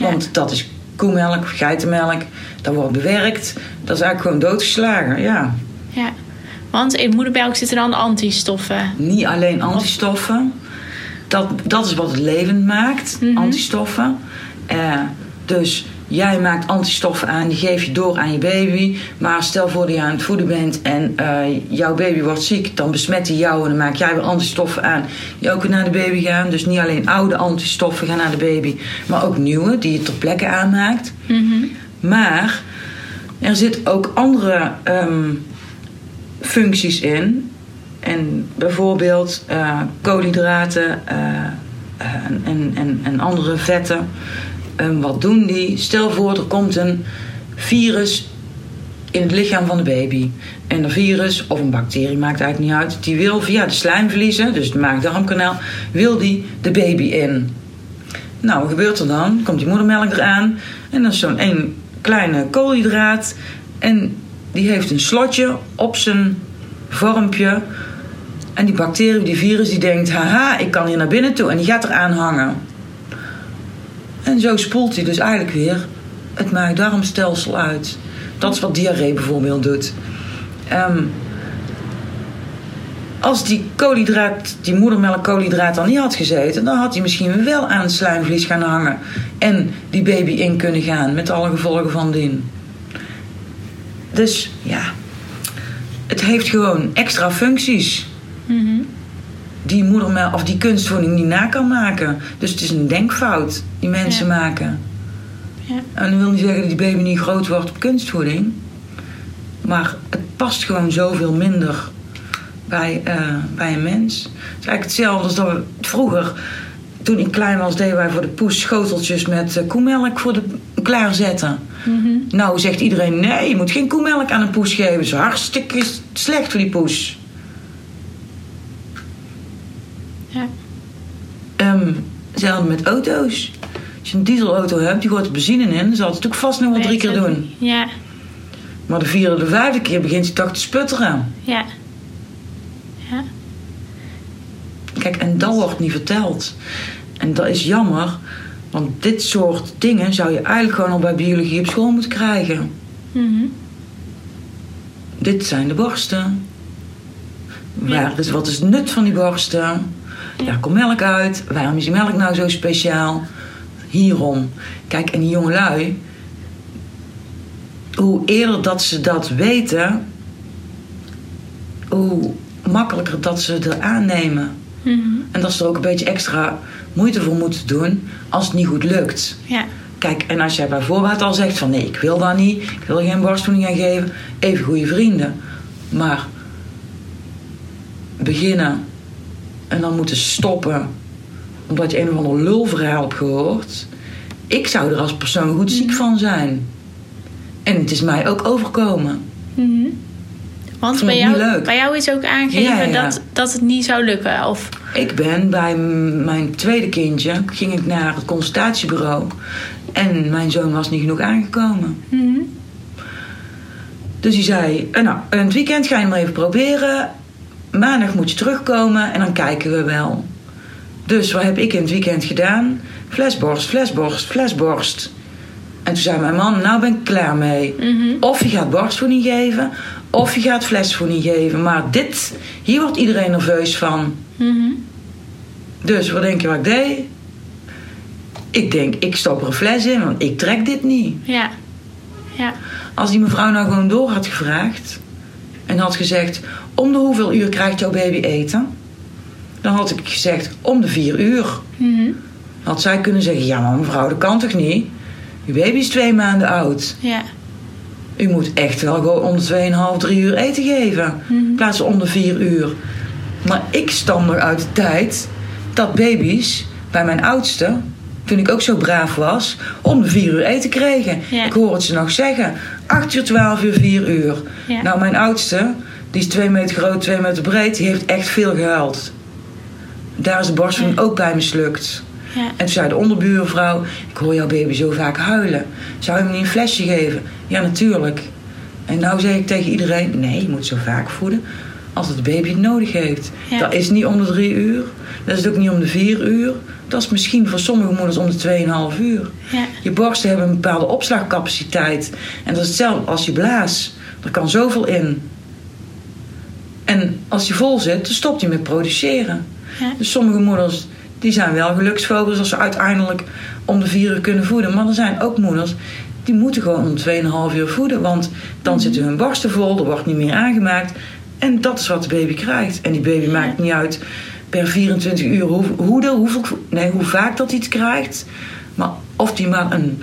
Ja. Want dat is koemelk, geitenmelk, dat wordt bewerkt, dat is eigenlijk gewoon doodgeslagen. Ja, Ja. Want in moedermelk zitten dan antistoffen. niet alleen antistoffen, dat, dat is wat het levend maakt, Mhm. antistoffen. Eh, dus jij maakt antistoffen aan, die geef je door aan je baby. Maar stel voor dat je aan het voeden bent en eh, jouw baby wordt ziek, dan besmet hij jou en dan maak jij weer antistoffen aan die ook weer naar de baby gaan. Dus niet alleen oude antistoffen gaan naar de baby, maar ook nieuwe die je ter plekke aanmaakt. Mhm. Maar er zit ook andere ehm, functies in. En bijvoorbeeld eh, koolhydraten eh, en, en, en andere vetten. Ehm, wat doen die? Stel voor, er komt een virus in het lichaam van de baby. En een virus of een bacterie, maakt eigenlijk niet uit. Die wil via de slijmvliezen, dus het maag-darmkanaal, wil die de baby in. Nou, wat gebeurt er dan? Komt die moedermelk eraan en dan is zo'n één kleine koolhydraat. En die heeft een slotje op zijn vormpje. En die bacterie, die virus, die denkt: haha, ik kan hier naar binnen toe. En die gaat eraan hangen. En zo spoelt hij dus eigenlijk weer het maag-darmstelsel uit. Dat is wat diarree bijvoorbeeld doet. Ehm, als die koolhydraat, die moedermelk koolhydraat dan niet had gezeten, dan had hij misschien wel aan het slijmvlies gaan hangen en die baby in kunnen gaan met alle gevolgen van dien. Dus ja, het heeft gewoon extra functies Mhm. Die moedermelk of die kunstvoeding niet na kan maken. Dus het is een denkfout die mensen Ja. maken. Ja. En dat wil niet zeggen dat die baby niet groot wordt op kunstvoeding. Maar het past gewoon zoveel minder bij, eh, bij een mens. Het is eigenlijk hetzelfde als dat we vroeger, toen ik klein was, deden wij voor de poes schoteltjes met eh, koemelk voor de klaarzetten. Mhm. Nou zegt iedereen, nee, je moet geen koemelk aan een poes geven. Dat is hartstikke slecht voor die poes. Ja. Ehm hetzelfde met auto's. Als je een dieselauto hebt, die gooit er benzine in, dan zal het natuurlijk vast nog wel drie keer doen. Ja. Maar de vierde, de vijfde keer begint hij toch te sputteren. Ja. Ja. Kijk, en dat wordt niet verteld. En dat is jammer, want dit soort dingen zou je eigenlijk gewoon al bij biologie op school moeten krijgen. Mhm. Dit zijn de borsten. Waar is, wat is het nut van die borsten? Daar komt melk uit. Waarom is die melk nou zo speciaal? Hierom. Kijk, en die jongelui... Hoe eerder dat ze dat weten... Hoe makkelijker dat ze er aannemen. Mhm. En dat ze er ook een beetje extra moeite voor moeten doen... als het niet goed lukt. Ja. Kijk, en als jij bijvoorbeeld al zegt van nee, ik wil dat niet, ik wil geen borstvoeding gaan geven, even goede vrienden. Maar beginnen en dan moeten stoppen omdat je een of ander lulverhaal hebt gehoord. Ik zou er als persoon goed ziek van zijn. En het is mij ook overkomen. Mhm. Want Vond bij jou, leuk. bij jou is ook aangegeven Ja, ja. Dat, dat het niet zou lukken. Of, Ik ben bij mijn tweede kindje, ging ik naar het consultatiebureau. En mijn zoon was niet genoeg aangekomen. Mhm. Dus die zei, eh, nou, het weekend ga je maar even proberen. Maandag moet je terugkomen en dan kijken we wel. Dus wat heb ik in het weekend gedaan? Flesborst, flesborst, flesborst. En toen zei mijn man, nou ben ik klaar mee. Mhm. Of je gaat borstvoeding geven, of je gaat flesvoeding geven. Maar dit, hier wordt iedereen nerveus van. Mhm. Dus wat denk je wat ik deed? Ik denk, ik stop er een fles in, want ik trek dit niet. Ja. Ja. Als die mevrouw nou gewoon door had gevraagd en had gezegd: om de hoeveel uur krijgt jouw baby eten? Dan had ik gezegd: om de vier uur. Mhm. Had zij kunnen zeggen: ja, maar mevrouw, dat kan toch niet? Uw baby is twee maanden oud. Ja. U moet echt wel gewoon om de 2,5, 3 uur eten geven. In plaats van om de 4 uur. Maar ik stam er uit de tijd dat baby's bij mijn oudste, toen ik ook zo braaf was, om de vier uur eten kregen. Ja. Ik hoor het ze nog zeggen. 8 uur, 12 uur, 4 uur. Ja. Nou, mijn oudste, die is 2 meter groot, 2 meter breed, die heeft echt veel gehuild. Daar is de borstvoeding ook bij mislukt. Ja. En toen zei de onderbuurvrouw: Ik hoor jouw baby zo vaak huilen. Zou je hem niet een flesje geven? Ja, natuurlijk. En nou zeg ik tegen iedereen: Nee, je moet zo vaak voeden als het baby het nodig heeft. Ja. Dat is niet om de drie uur. Dat is ook niet om de vier uur. Dat is misschien voor sommige moeders om de 2,5 uur. Ja. Je borsten hebben een bepaalde opslagcapaciteit. En dat is hetzelfde als je blaas. Er kan zoveel in. En als je vol zit, dan stopt hij met produceren. Ja. Dus sommige moeders die zijn wel geluksvogels als ze uiteindelijk om de vier uur kunnen voeden. Maar er zijn ook moeders die moeten gewoon om 2,5 uur voeden. Want dan zitten hun borsten vol, er wordt niet meer aangemaakt. En dat is wat de baby krijgt. En die baby maakt niet uit per 24 uur hoe, hoe, de- hoeveel, nee, hoe vaak dat het krijgt. Maar of die maar een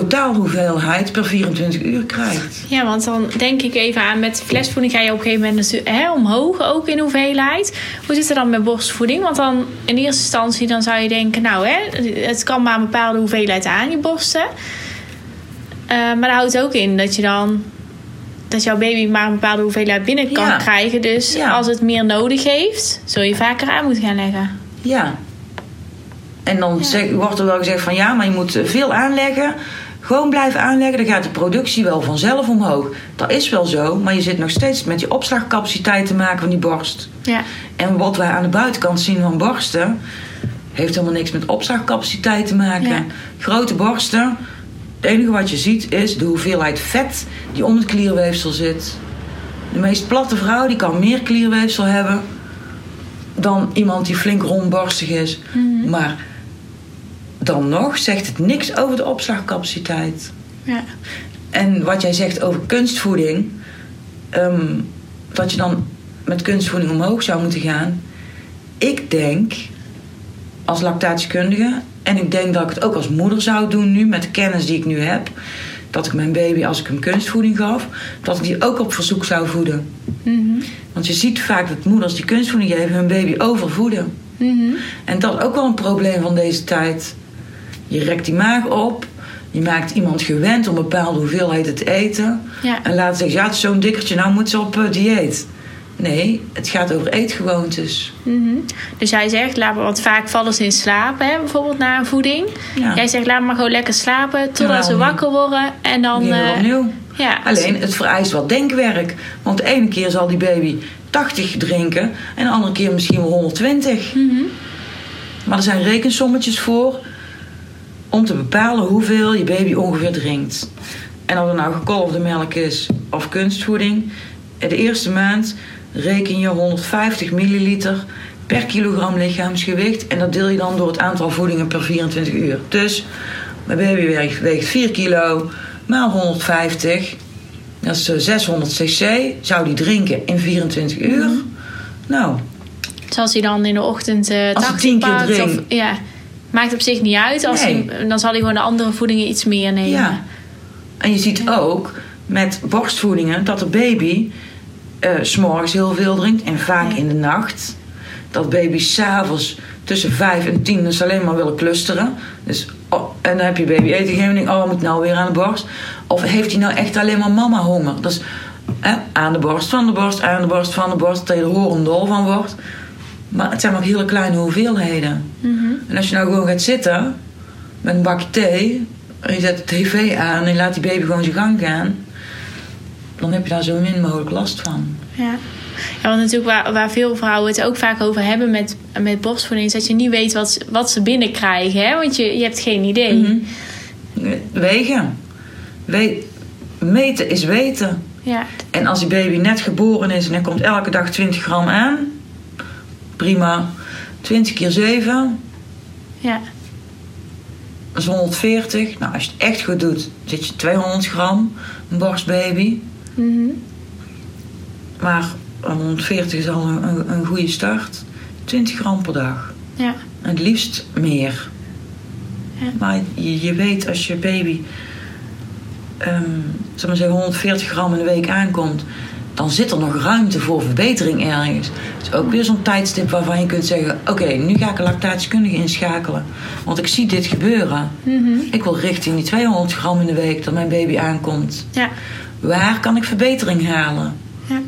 totaal hoeveelheid per 24 uur krijgt. Ja, want dan denk ik even aan met flesvoeding ga je op een gegeven moment hè, omhoog ook in hoeveelheid. Hoe zit het dan met borstvoeding? Want dan in eerste instantie dan zou je denken, nou hè, het kan maar een bepaalde hoeveelheid aan je borsten. Eh, maar dat houdt ook in dat je dan dat jouw baby maar een bepaalde hoeveelheid binnen kan Ja. krijgen. Dus Ja. als het meer nodig heeft, zul je vaker aan moeten gaan leggen. Ja. En dan Ja. wordt er wel gezegd van ja, maar je moet veel aanleggen. Gewoon blijven aanleggen, dan gaat de productie wel vanzelf omhoog. Dat is wel zo, maar je zit nog steeds met je opslagcapaciteit te maken van die borst. Ja, En wat wij aan de buitenkant zien van borsten, heeft helemaal niks met opslagcapaciteit te maken. Ja. Grote borsten, het enige wat je ziet is de hoeveelheid vet die om het klierweefsel zit. De meest platte vrouw die kan meer klierweefsel hebben dan iemand die flink rondborstig is. Maar dan nog zegt het niks over de opslagcapaciteit. ja, En wat jij zegt over kunstvoeding, ehm, dat je dan met kunstvoeding omhoog zou moeten gaan. Ik denk, als lactatiekundige, en ik denk dat ik het ook als moeder zou doen nu, met de kennis die ik nu heb, dat ik mijn baby, als ik hem kunstvoeding gaf, dat ik die ook op verzoek zou voeden. Mhm. Want je ziet vaak dat moeders die kunstvoeding geven hun baby overvoeden. Mhm. En dat is ook wel een probleem van deze tijd. Je rekt die maag op. Je maakt iemand gewend om een bepaalde hoeveelheid te eten. ja. En laat zeggen, ja, het is zo'n dikkertje, nou moet ze op eh, dieet. Nee, het gaat over eetgewoontes. Mhm. Dus jij zegt, laat maar, want vaak vallen ze in slaap, hè, bijvoorbeeld na een voeding. Ja, Jij zegt, laat maar gewoon lekker slapen totdat Ja, ze wakker worden. En dan, eh, opnieuw. ja, Alleen, het vereist wat denkwerk. Want de ene keer zal die baby 80 drinken en de andere keer misschien wel 120. Mhm. Maar er zijn rekensommetjes voor om te bepalen hoeveel je baby ongeveer drinkt. En of het nou gekolfde melk is of kunstvoeding. In de eerste maand reken je 150 milliliter per kilogram lichaamsgewicht. En dat deel je dan door het aantal voedingen per 24 uur. Dus mijn baby weegt, weegt 4 kilo maal 150. Dat is eh, 600 cc. Zou die drinken in 24 uur? Nou, Zoals hij dan in de ochtend eh Als hij 80 tien keer pakt. Of, drinkt. ja, maakt op zich niet uit. Als Nee. hij, dan zal hij gewoon de andere voedingen iets meer nemen. Ja. En je ziet ook met borstvoedingen dat de baby eh, s s'morgens heel veel drinkt en vaak Ja. in de nacht. Dat baby's s'avonds tussen vijf en tien dus alleen maar willen clusteren. Dus, oh, en dan heb je baby eten gegeven en denk oh, moet nou weer aan de borst. Of heeft hij nou echt alleen maar mama honger? Dus eh, aan de borst, van de borst, aan de borst, van de borst, dat je er horendol van wordt. Maar het zijn maar hele kleine hoeveelheden. Mhm. En als je nou gewoon gaat zitten met een bakje thee en je zet de tv aan en je laat die baby gewoon zijn gang gaan, dan heb je daar zo min mogelijk last van. Ja. Ja, want natuurlijk waar, waar veel vrouwen het ook vaak over hebben met, met borstvoeding... is dat je niet weet wat, ze- wat ze binnenkrijgen. Hè? Want je, je hebt geen idee. Mhm. Wegen. We- meten is weten. Ja. En als die baby net geboren is en er komt elke dag 20 gram aan, prima. 20 keer 7, Ja. dat is 140. Nou, als je het echt goed doet, zit je 200 gram, een borstbaby. Mhm. Maar 140 is al een, een, een goede start. 20 gram per dag. Ja. Het liefst meer. Ja. Maar je, je weet als je baby, ehm zeg maar zeggen, 140 gram in de week aankomt. Dan zit er nog ruimte voor verbetering ergens. Het is ook weer zo'n tijdstip waarvan je kunt zeggen: Oké, nu ga ik een lactatiekundige inschakelen. Want ik zie dit gebeuren. Ik wil richting die 200 gram in de week dat mijn baby aankomt. Ja. Waar kan ik verbetering halen? Ja.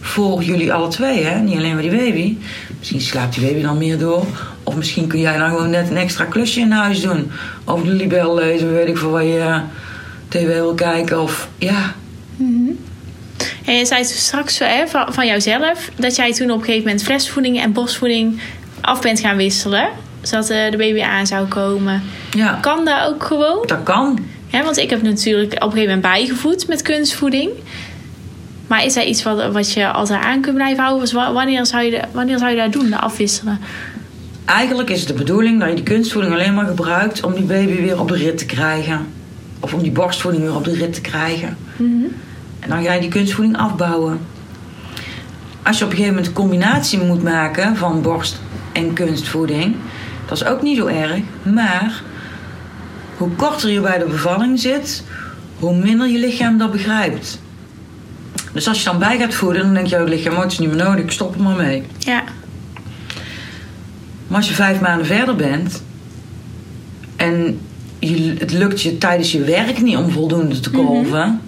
Voor jullie alle twee, hè? niet alleen voor die baby. Misschien slaapt die baby dan meer door. Of misschien kun jij dan gewoon net een extra klusje in huis doen. Of de libel lezen, weet ik veel waar je eh, tv wil kijken. Of ja, En je zei straks hè, van, van jouzelf dat jij toen op een gegeven moment flesvoeding en borstvoeding af bent gaan wisselen. Zodat eh, de baby aan zou komen. ja, Kan dat ook gewoon? dat kan. Ja, want ik heb natuurlijk op een gegeven moment bijgevoed met kunstvoeding. Maar is dat iets wat, wat je altijd aan kunt blijven houden? Wa- wanneer zou, je wanneer zou je dat doen, dat afwisselen? Eigenlijk is het de bedoeling dat je die kunstvoeding alleen maar gebruikt om die baby weer op de rit te krijgen. Of om die borstvoeding weer op de rit te krijgen. En dan ga je die kunstvoeding afbouwen. Als je op een gegeven moment een combinatie moet maken van borst- en kunstvoeding, dat is ook niet zo erg. Maar hoe korter je bij de bevalling zit, hoe minder je lichaam dat begrijpt. Dus als je dan bij gaat voeden, dan denk je, oh, lichaam, oh, het is niet meer nodig, ik stop er maar mee. Ja, Maar als je vijf maanden verder bent en je, het lukt je tijdens je werk niet om voldoende te kolven, s-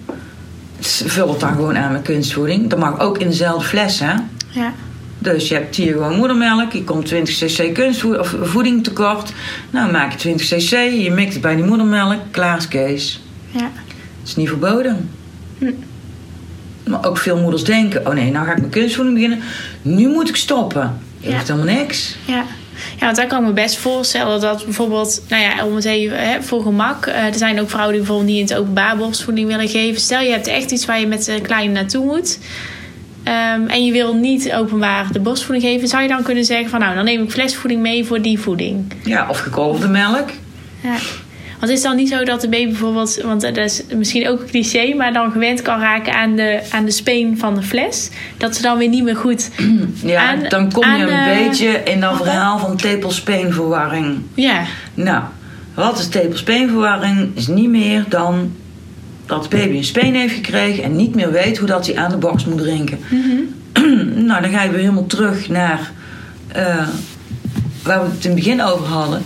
vul het dan gewoon aan met kunstvoeding. Dat mag ook in dezelfde fles, hè? ja, Dus je hebt hier gewoon moedermelk, je komt 20 cc kunstvoeding of voeding tekort. Nou, maak je 20 cc, je mikt het bij die moedermelk, klaar is Kees. ja. Het is niet verboden. Maar ook veel moeders denken: oh nee, nou ga ik met kunstvoeding beginnen. Nu moet ik stoppen. Je Ja. hoeft helemaal niks. Ja. Ja, want daar kan ik me best voorstellen dat bijvoorbeeld, nou ja, om het even hè, voor gemak, eh, er zijn ook vrouwen die bijvoorbeeld niet in het openbaar borstvoeding willen geven. Stel je hebt echt iets waar je met de kleine naartoe moet. ehm, en je wil niet openbaar de borstvoeding geven, zou je dan kunnen zeggen van nou, dan neem ik flesvoeding mee voor die voeding. Ja, of gekolfde melk. Ja. Want het is dan niet zo dat de baby bijvoorbeeld, want dat is misschien ook een cliché, maar dan gewend kan raken aan de, aan de speen van de fles. Dat ze dan weer niet meer goed. Ja, Aan- dan kom je een eh, beetje in dat verhaal van tepelspeenverwarring. Ja, Nou, wat is tepelspeenverwarring? Is niet meer dan dat de baby een speen heeft gekregen en niet meer weet hoe dat hij aan de borst moet drinken. nou, dan ga je weer helemaal terug naar eh, waar we het in het begin over hadden.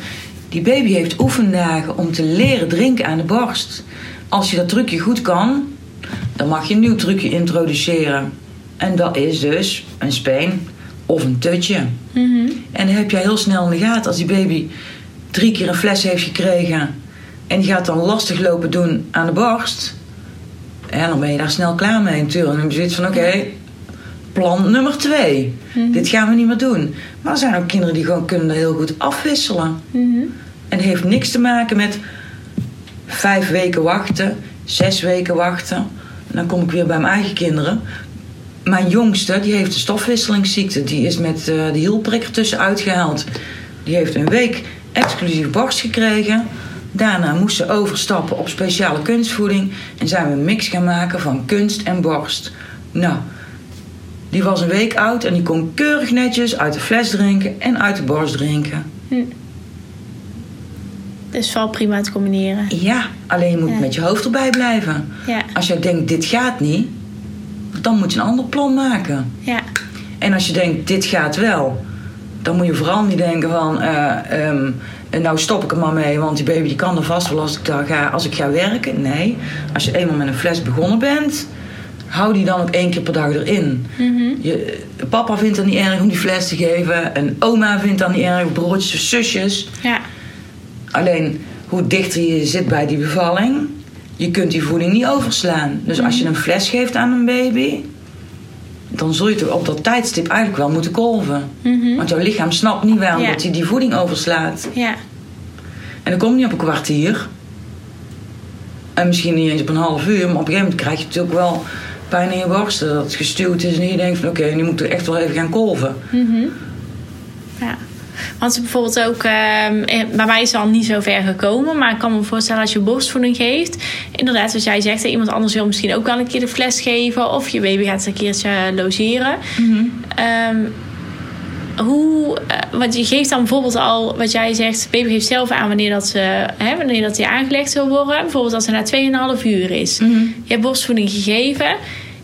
Die baby heeft oefendagen om te leren drinken aan de borst. Als je dat trucje goed kan, dan mag je een nieuw trucje introduceren. En dat is dus een speen of een tutje. En dan heb jij heel snel in de gaten als die baby drie keer een fles heeft gekregen en die gaat dan lastig lopen doen aan de borst. En dan ben je daar snel klaar mee natuurlijk. En dan heb je zoiets van oké, plan nummer twee. Dit gaan we niet meer doen. Maar er zijn ook kinderen die gewoon kunnen heel goed afwisselen. En heeft niks te maken met vijf weken wachten, zes weken wachten. En dan kom ik weer bij mijn eigen kinderen. Mijn jongste, die heeft een stofwisselingsziekte. Die is met eh, de hielprik ertussen uitgehaald. Die heeft een week exclusief borst gekregen. Daarna moest ze overstappen op speciale kunstvoeding. En zijn we een mix gaan maken van kunst en borst. Nou, die was een week oud en die kon keurig netjes uit de fles drinken en uit de borst drinken. Dus wel prima te combineren. Ja, alleen je moet Ja. met je hoofd erbij blijven. Ja, Als jij denkt, dit gaat niet, dan moet je een ander plan maken. ja, En als je denkt, dit gaat wel, dan moet je vooral niet denken van, eh, ehm, en nou stop ik er maar mee, want die baby die kan er vast wel als ik, daar ga, als ik ga werken. Nee, als je eenmaal met een fles begonnen bent, hou die dan ook één keer per dag erin. Je, papa vindt het niet erg om die fles te geven, en oma vindt dat niet erg, broertjes of zusjes. ja, Alleen hoe dichter je zit bij die bevalling, je kunt die voeding niet overslaan. Dus als je een fles geeft aan een baby, dan zul je toch op dat tijdstip eigenlijk wel moeten kolven. Want jouw lichaam snapt niet wel Ja. dat hij die voeding overslaat. ja, En dat komt niet op een kwartier. En misschien niet eens op een half uur, maar op een gegeven moment krijg je natuurlijk wel pijn in je borsten. Dat het gestuurd is en je denkt van oké, nu moet ik echt wel even gaan kolven. ja. Want bijvoorbeeld ook, ehm, eh, bij mij is het al niet zo ver gekomen, maar ik kan me voorstellen als je borstvoeding geeft, inderdaad, zoals jij zegt, iemand anders wil misschien ook wel een keer de fles geven, of je baby gaat een keertje logeren. Ehm, hoe, eh, want je geeft dan bijvoorbeeld al, wat jij zegt, baby geeft zelf aan wanneer dat, ze, hè, wanneer dat die aangelegd wil worden. Bijvoorbeeld als het na 2,5 uur is. Je hebt borstvoeding gegeven.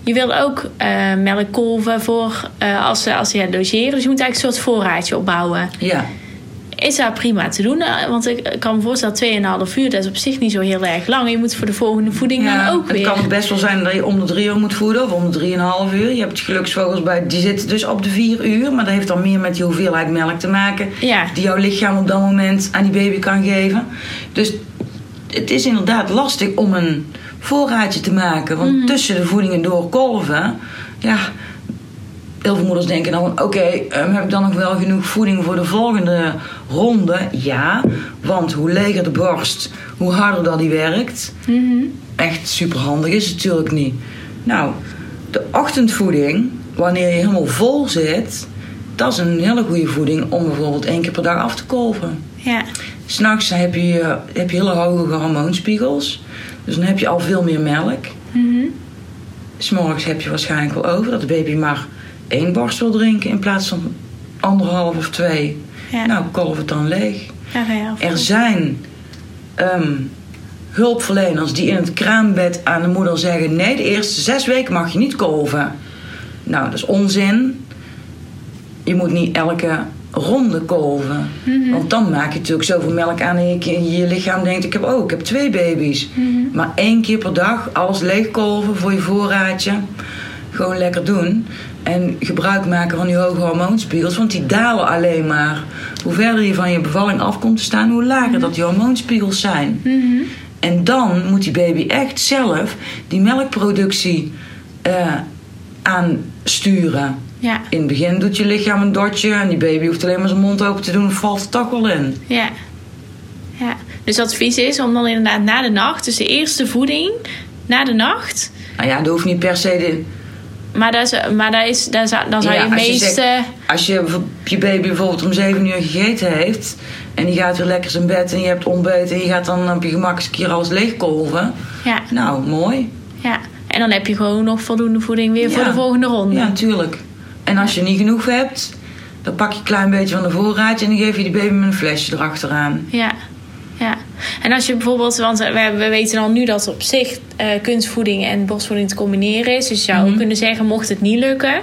Je wil ook eh melk kolven voor eh, als, ze- als ze gaat logeren. Dus je moet eigenlijk een soort voorraadje opbouwen. Ja. Is dat prima te doen? Eh, Want ik kan me voorstellen, 2,5 uur, dat is op zich niet zo heel erg lang. Je moet voor de volgende voeding Ja, dan ook het weer. kan best wel zijn dat je om de drie uur moet voeden of om de drieënhalf uur. Je hebt geluksvogels bij, die zitten dus op de vier uur. Maar dat heeft dan meer met die hoeveelheid melk te maken. Ja. Die jouw lichaam op dat moment aan die baby kan geven. Dus het is inderdaad lastig om een voorraadje te maken. Want Mhm. tussen de voedingen door kolven, ja... Heel veel moeders denken dan oké, ehm, heb ik dan nog wel genoeg voeding voor de volgende ronde? Ja, want hoe leger de borst, hoe harder dat die werkt Mhm. echt super handig is het natuurlijk niet. Nou, de ochtendvoeding, wanneer je helemaal vol zit, dat is een hele goede voeding om bijvoorbeeld één keer per dag af te kolven. Ja. S'nachts heb je, heb je hele hoge hormoonspiegels, dus dan heb je al veel meer melk. Mhm. S'morgens heb je waarschijnlijk wel over dat de baby maar één borst wil drinken in plaats van anderhalf of twee. Ja. Nou, kolf het dan leeg. Ja. Er zijn ehm, hulpverleners die in het kraambed aan de moeder zeggen: nee, de eerste zes weken mag je niet kolven. Nou, dat is onzin. Je moet niet elke ronde kolven. Mhm. Want dan maak je natuurlijk zoveel melk aan en je, je lichaam denkt: ik heb, oh, ik heb twee baby's. Mhm. Maar één keer per dag alles leegkolven voor je voorraadje. Gewoon lekker doen. En gebruik maken van die hoge hormoonspiegels. Want die dalen alleen maar. Hoe verder je van je bevalling af komt te staan, hoe lager dat die hormoonspiegels zijn. Mhm. En dan moet die baby echt zelf die melkproductie eh, aansturen. Ja. In het begin doet je lichaam een dotje en die baby hoeft alleen maar zijn mond open te doen en valt er toch wel in. Ja. ja. Dus advies is om dan inderdaad na de nacht, dus de eerste voeding na de nacht. Nou ja, dat hoeft niet per se de, Maar, dat is, maar dat is, dat dan zou Ja, je als je meeste. zegt- Als je, je baby bijvoorbeeld om 7 uur gegeten heeft en die gaat weer lekker zijn bed en je hebt ontbeten en je gaat dan op je gemak eens een keer alles leegkolven. Ja, Nou, mooi. ja. En dan heb je gewoon nog voldoende voeding weer voor de volgende ronde. Ja, natuurlijk. En als je niet genoeg hebt, dan pak je een klein beetje van de voorraad en dan geef je die baby met een flesje erachteraan. Ja. ja. En als je bijvoorbeeld, want we, we weten al nu dat op zich eh, kunstvoeding en borstvoeding te combineren is. Dus je zou Mhm. kunnen zeggen, mocht het niet lukken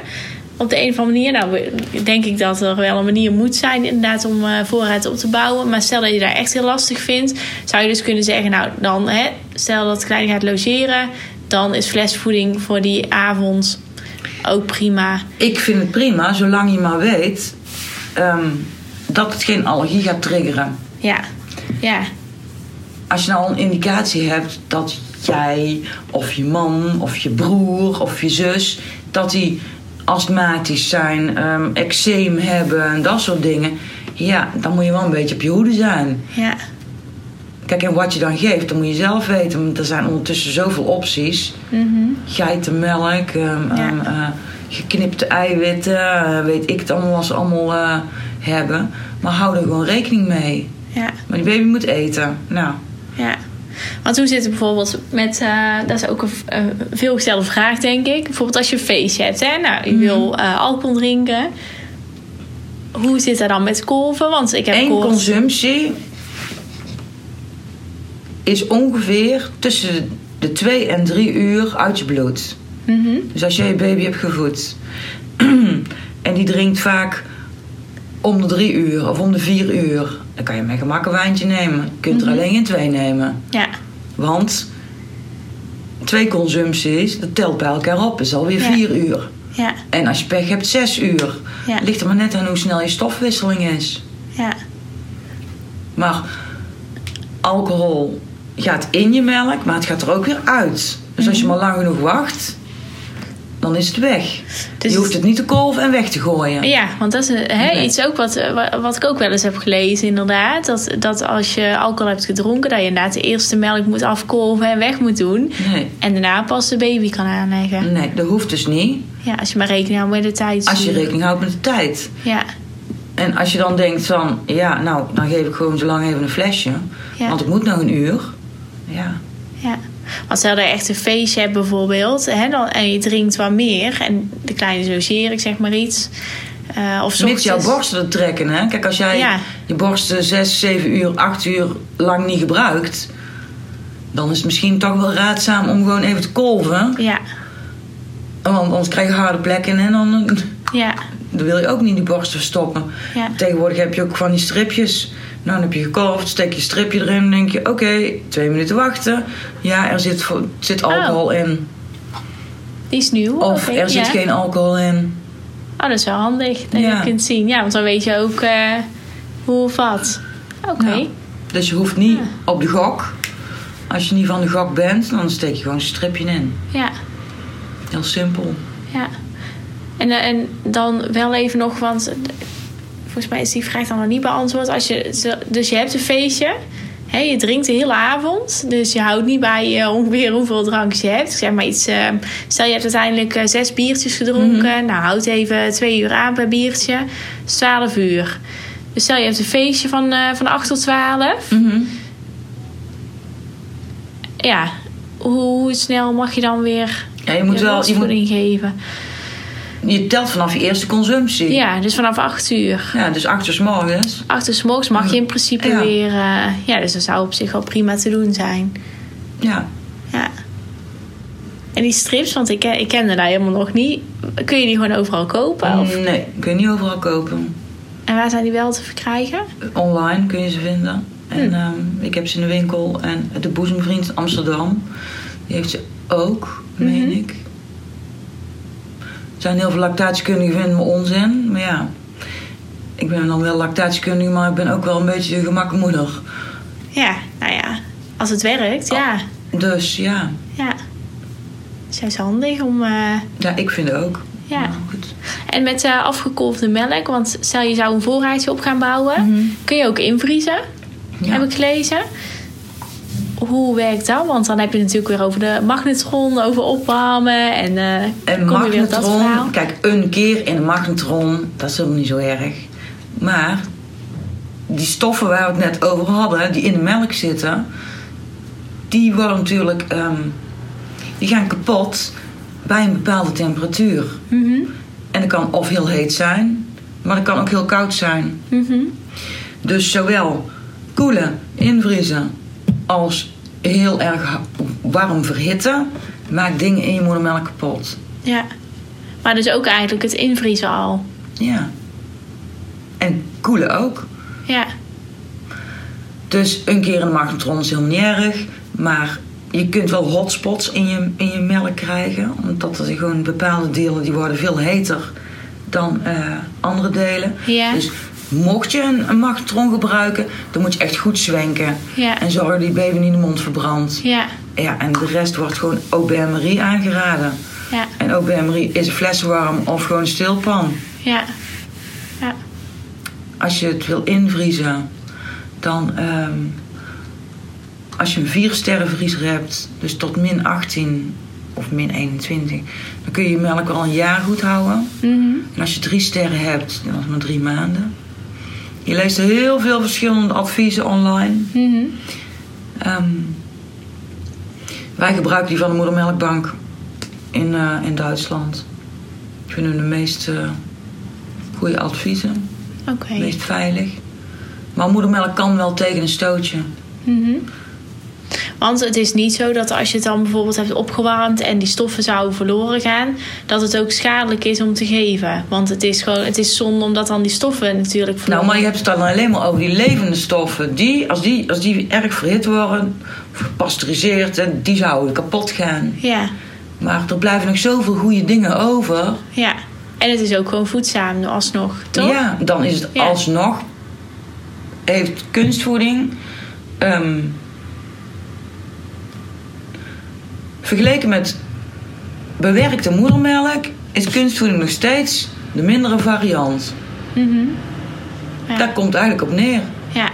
op de een of andere manier, nou denk ik dat er wel een manier moet zijn inderdaad om eh, voorraad op te bouwen. Maar stel dat je daar echt heel lastig vindt, zou je dus kunnen zeggen, nou dan, hè, stel dat het klein gaat logeren, dan is flesvoeding voor die avond ook prima. Ik vind het prima, zolang je maar weet ehm, dat het geen allergie gaat triggeren. Ja, ja, Als je nou een indicatie hebt dat jij of je man of je broer of je zus, dat die astmatisch zijn, ehm eczeem hebben en dat soort dingen. Ja, dan moet je wel een beetje op je hoede zijn. ja, Kijk, en wat je dan geeft, dan moet je zelf weten. Want er zijn ondertussen zoveel opties. mhm, Geitenmelk, ehm, Ja. ehm, eh, geknipte eiwitten, eh, weet ik het allemaal wat ze allemaal eh, hebben. Maar hou er gewoon rekening mee. ja. Maar die baby moet eten. Nou, Ja, want hoe zit het bijvoorbeeld met, dat is ook een veelgestelde vraag denk ik. Bijvoorbeeld als je een feestje hebt, hè? Nou, Mhm. je wil eh, alcohol drinken. Hoe zit dat dan met kolven? Want ik heb gehoord- consumptie is ongeveer tussen de 2 en 3 uur uit je bloed. Mhm, Dus als jij je baby hebt gevoed en die drinkt vaak om de drie uur of om de vier uur, dan kan je met gemak een wijntje nemen. Je kunt er alleen geen twee nemen. Ja, Want twee consumpties, dat telt bij elkaar op, is alweer Ja. vier uur. ja, En als je pech hebt, zes uur. Ja. Ligt er maar net aan hoe snel je stofwisseling is. ja, Maar alcohol gaat in je melk, maar het gaat er ook weer uit. Dus als je Mhm. maar lang genoeg wacht, dan is het weg. Dus je hoeft het niet te kolven en weg te gooien. ja, want dat is eh, hè, Nee. iets ook wat, eh, wa- wat ik ook wel eens heb gelezen inderdaad. Dat, dat als je alcohol hebt gedronken, dat je inderdaad de eerste melk moet afkolven en weg moet doen. Nee, En daarna pas de baby kan aanleggen. nee, dat hoeft dus niet. Ja, als je maar rekening houdt met de tijd. Als je rekening houdt met de tijd. Ja, En als je dan denkt van, ja, nou, dan geef ik gewoon zo lang even een flesje. Ja. Want ik moet nog een uur. Ja, Ja. Want stel dat je echt een feestje hebt bijvoorbeeld hè, dan, en je drinkt wat meer en de kleine logeer, ik zeg maar iets. eh of mits jouw borsten trekken, hè. Kijk, als jij Ja. je borsten 6, 7 uur, 8 uur lang niet gebruikt... dan is het misschien toch wel raadzaam om gewoon even te kolven. Ja, Want anders krijg je harde plekken en dan, Ja, dan wil je ook niet die borst verstoppen. ja, Tegenwoordig heb je ook van die stripjes. Nou, dan heb je gekolfd, steek je stripje erin en denk je... Oké, twee minuten wachten. Ja, er zit, zit alcohol in. die is nieuw. Of er zit ja. geen alcohol in. Oh, dat is wel handig dat Ja. je kunt zien. Ja, want dan weet je ook eh, hoe of wat. Oké. Ja. Dus je hoeft niet Ja. op de gok. Als je niet van de gok bent, dan steek je gewoon een stripje in. Ja, Heel simpel. ja. En, eh, en dan wel even nog, want volgens mij is die vraag dan nog niet beantwoord. Als je, dus je hebt een feestje. Hè, je drinkt de hele avond. Dus je houdt niet bij eh, ongeveer hoeveel drankjes je hebt. Ik zeg maar iets. eh, stel je hebt uiteindelijk eh, zes biertjes gedronken. Nou, houd even twee uur aan per biertje. Dat is 12 uur. Dus stel je hebt een feestje van, van 8 tot 12. Ja, hoe, snel mag je dan weer Ja, je moet wel... Je, moet, geven? Je telt vanaf je eerste consumptie. Ja, dus vanaf 8 uur. Ja, dus acht uur 's morgens. 8 uur 's morgens mag je in principe Ja. weer... eh, ja, dus dat zou op zich wel prima te doen zijn. Ja. Ja. En die strips, want ik, ik kende daar helemaal nog niet. Kun je die gewoon overal kopen? Of? Nee, kun je niet overal kopen. En waar zijn die wel te verkrijgen? Online kun je ze vinden. En Hm. ehm, ik heb ze in de winkel. En de boezemvriend Amsterdam, die heeft ze ook, meen Mhm. ik. Er zijn heel veel lactatiekundigen vinden me onzin. Maar ja, ik ben dan wel lactatiekundige, maar ik ben ook wel een beetje de gemakmoeder. Ja, nou ja. Als het werkt, ja. Dus ja, Ja. Het is handig om... eh, ja ik vind het ook. Ja. Maar goed. En met eh, afgekolfde melk, want stel je zou een voorraadje op gaan bouwen, Mhm. kun je ook invriezen, Ja. heb ik gelezen. Hoe werkt dat? Want dan heb je natuurlijk weer over de magnetron, over opwarmen en, verhaal. magnetron, kijk, een keer in een magnetron, dat is helemaal niet zo erg. Maar die stoffen waar we het net over hadden, die in de melk zitten, die worden natuurlijk, ehm, die gaan kapot bij een bepaalde temperatuur. Mhm, En dat kan of heel heet zijn, maar dat kan ook heel koud zijn. mhm. Dus zowel koelen, invriezen, als heel erg warm verhitten, maakt dingen in je moedermelk kapot. Ja. Maar dus ook eigenlijk het invriezen al. Ja. En koelen ook. Ja, Dus een keer in de magnetron is helemaal niet erg. Maar je kunt wel hotspots in je, in je melk krijgen. Omdat er gewoon bepaalde delen die worden veel heter dan eh, andere delen. Ja. Dus mocht je een, een magnetron gebruiken, dan moet je echt goed zwenken. ja, En zorgen dat die baby niet in de mond verbrandt. ja, Ja, en de rest wordt gewoon OBMRI aangeraden. ja, En OBMRI is een fleswarm of gewoon een stilpan. ja. Ja, als je het wil invriezen, dan ehm, als je een 4 sterren vriezer hebt, dus tot min 18 of min 21, dan kun je je melk wel een jaar goed houden. mhm, En als je 3 sterren hebt, dan is het maar drie maanden. Je leest heel veel verschillende adviezen online. mhm. Ehm, wij gebruiken die van de moedermelkbank in, eh, in Duitsland. Ik vind hun de meest eh, goede adviezen. Oké. meest veilig. Maar moedermelk kan wel tegen een stootje. Mhm. Want het is niet zo dat als je het dan bijvoorbeeld hebt opgewarmd en die stoffen zouden verloren gaan, dat het ook schadelijk is om te geven. Want het is gewoon, het is zonde omdat dan die stoffen natuurlijk verloren Nou, maar je hebt het dan alleen maar over die levende stoffen. Die, als die, als die erg verhit worden, of gepasteuriseerd, die zouden kapot gaan. Ja, Maar er blijven nog zoveel goede dingen over. ja. En het is ook gewoon voedzaam alsnog, toch? Ja, dan is het Ja. alsnog. Heeft kunstvoeding. ehm, vergeleken met bewerkte moedermelk is kunstvoeding nog steeds de mindere variant. Mhm. Ja. Daar komt eigenlijk op neer. Ja.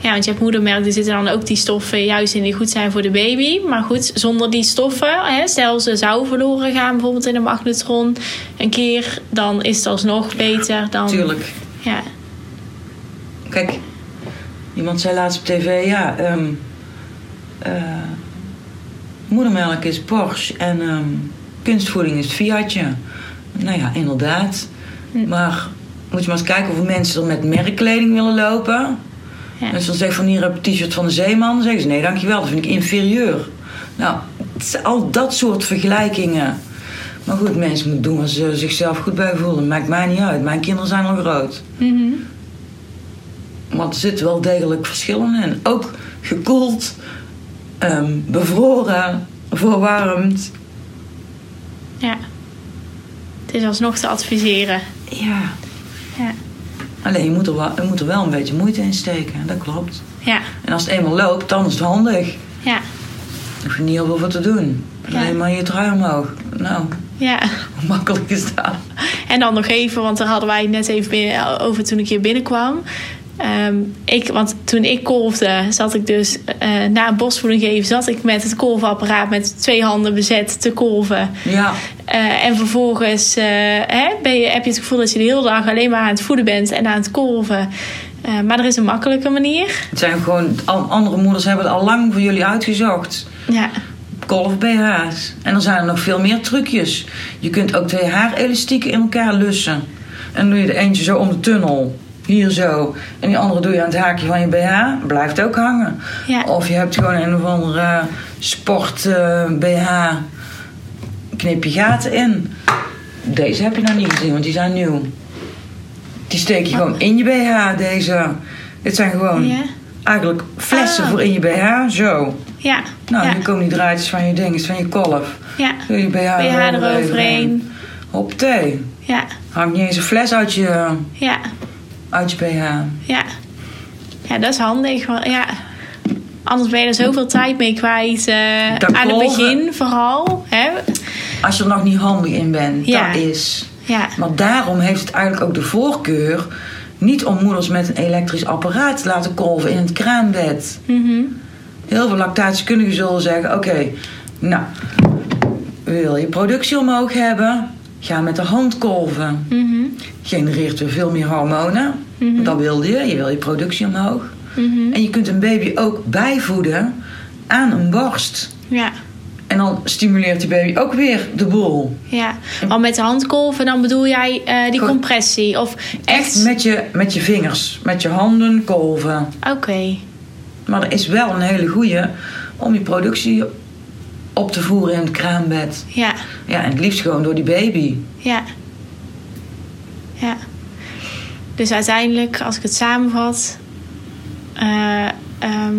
Ja, want je hebt moedermelk, er zitten dan ook die stoffen juist in die goed zijn voor de baby. Maar goed, zonder die stoffen, hè, stel ze zouden verloren gaan, bijvoorbeeld in een magnetron een keer, dan is het alsnog beter dan. Tuurlijk. Ja. Kijk, iemand zei laatst op tv, ja, eh, moedermelk is Porsche en ehm, kunstvoeding is Fiatje. Nou ja, inderdaad. Hm. Maar moet je maar eens kijken hoeveel mensen er met merkkleding willen lopen. Ja. Ze dan zeggen van hier heb ik een t-shirt van de zeeman, dan zeggen ze nee dankjewel, dat vind ik inferieur. Nou, al dat soort vergelijkingen. Maar goed, mensen moeten doen waar ze zichzelf goed bij voelen. Maakt mij niet uit. Mijn kinderen zijn al groot. Mhm. Maar er zitten wel degelijk verschillen in. Ook gekoeld, ehm, bevroren, verwarmd. Ja. Het is alsnog te adviseren. Ja. Ja. Alleen je moet, er wel, je moet er wel een beetje moeite in steken. Dat klopt. Ja. En als het eenmaal loopt, dan is het handig. Ja. Dan hoef je niet heel veel voor te doen. Ja. Alleen maar je trui omhoog. Nou, Ja. hoe makkelijk is dat? En dan nog even, want daar hadden wij het net even over toen ik hier binnenkwam. Ehm, ik, want toen ik kolfde, zat ik dus eh, na een bosvoeding geven, zat ik met het kolfapparaat met twee handen bezet te kolven. Ja, Eh, en vervolgens eh, hè, ben je, heb je het gevoel dat je de hele dag alleen maar aan het voeden bent en aan het kolven. Maar er is een makkelijke manier. het zijn gewoon... Andere moeders hebben het al lang voor jullie uitgezocht. Ja, Kolf BH's. En er zijn er nog veel meer trucjes. Je kunt ook twee haarelastieken in elkaar lussen. En dan doe je de eentje zo om de tunnel. Hier zo. En die andere doe je aan het haakje van je BH. Blijft ook hangen. Ja. Of je hebt gewoon een of andere sport eh, BH. Knip je gaten in. Deze heb je nog niet gezien, want die zijn nieuw. Die steek je gewoon in je BH, deze. Dit zijn gewoon ja, eigenlijk flessen Ah. voor in je BH. Zo. ja, Nou, ja, hier komen die draadjes van je ding, van je kolf. ja. Doe je BH, BH eroverheen. Hop thee. Ja, Hangt niet eens een fles uit je, ja, uit je BH. ja. Ja, dat is handig. want- Ja. Anders ben je er zoveel tijd mee kwijt. eh, aan het begin vooral. Hè? Als je er nog niet handig in bent, Ja. dat is. Ja, Maar daarom heeft het eigenlijk ook de voorkeur... niet om moeders met een elektrisch apparaat te laten kolven in het kraambed. mhm. Heel veel lactatiekundigen zullen zeggen... oké, nou, wil je productie omhoog hebben... ga met de hand kolven. Mhm. Genereert weer veel meer hormonen. Mhm. Dat wilde je, je wil je productie omhoog. Mhm. En je kunt een baby ook bijvoeden aan een borst. ja. En dan stimuleert die baby ook weer de boel. Ja, want met handkolven dan bedoel jij eh, die compressie? Of Echt echt? met je, met je vingers, met je handen kolven. Oké, Maar er is wel een hele goeie om je productie op te voeren in het kraambed. ja, Ja, en het liefst gewoon door die baby. ja. Ja. Dus uiteindelijk, als ik het samenvat... eh, ehm,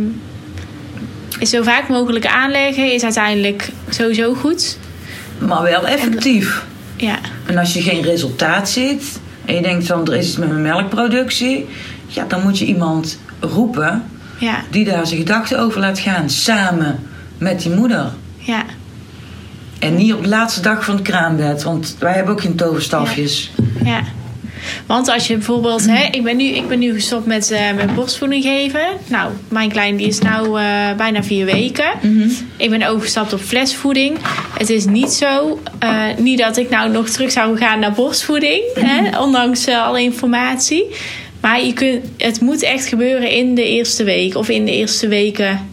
is zo vaak mogelijk aanleggen is uiteindelijk sowieso goed. Maar wel effectief. Ja, En als je geen resultaat ziet en je denkt van er is iets met mijn melkproductie, ja, dan moet je iemand roepen ja, die daar zijn gedachten over laat gaan, samen met die moeder. ja, En niet op de laatste dag van het kraambed, want wij hebben ook geen toverstafjes. ja. Want als je bijvoorbeeld, hè, ik, ben nu, ik ben nu gestopt met, met borstvoeding geven. Nou, mijn klein die is nou eh, bijna vier weken. Ik ben overgestapt op flesvoeding. Het is niet zo, eh, niet dat ik nou nog terug zou gaan naar borstvoeding, hè, ondanks eh, alle informatie. Maar je kunt, het moet echt gebeuren in de eerste week of in de eerste weken.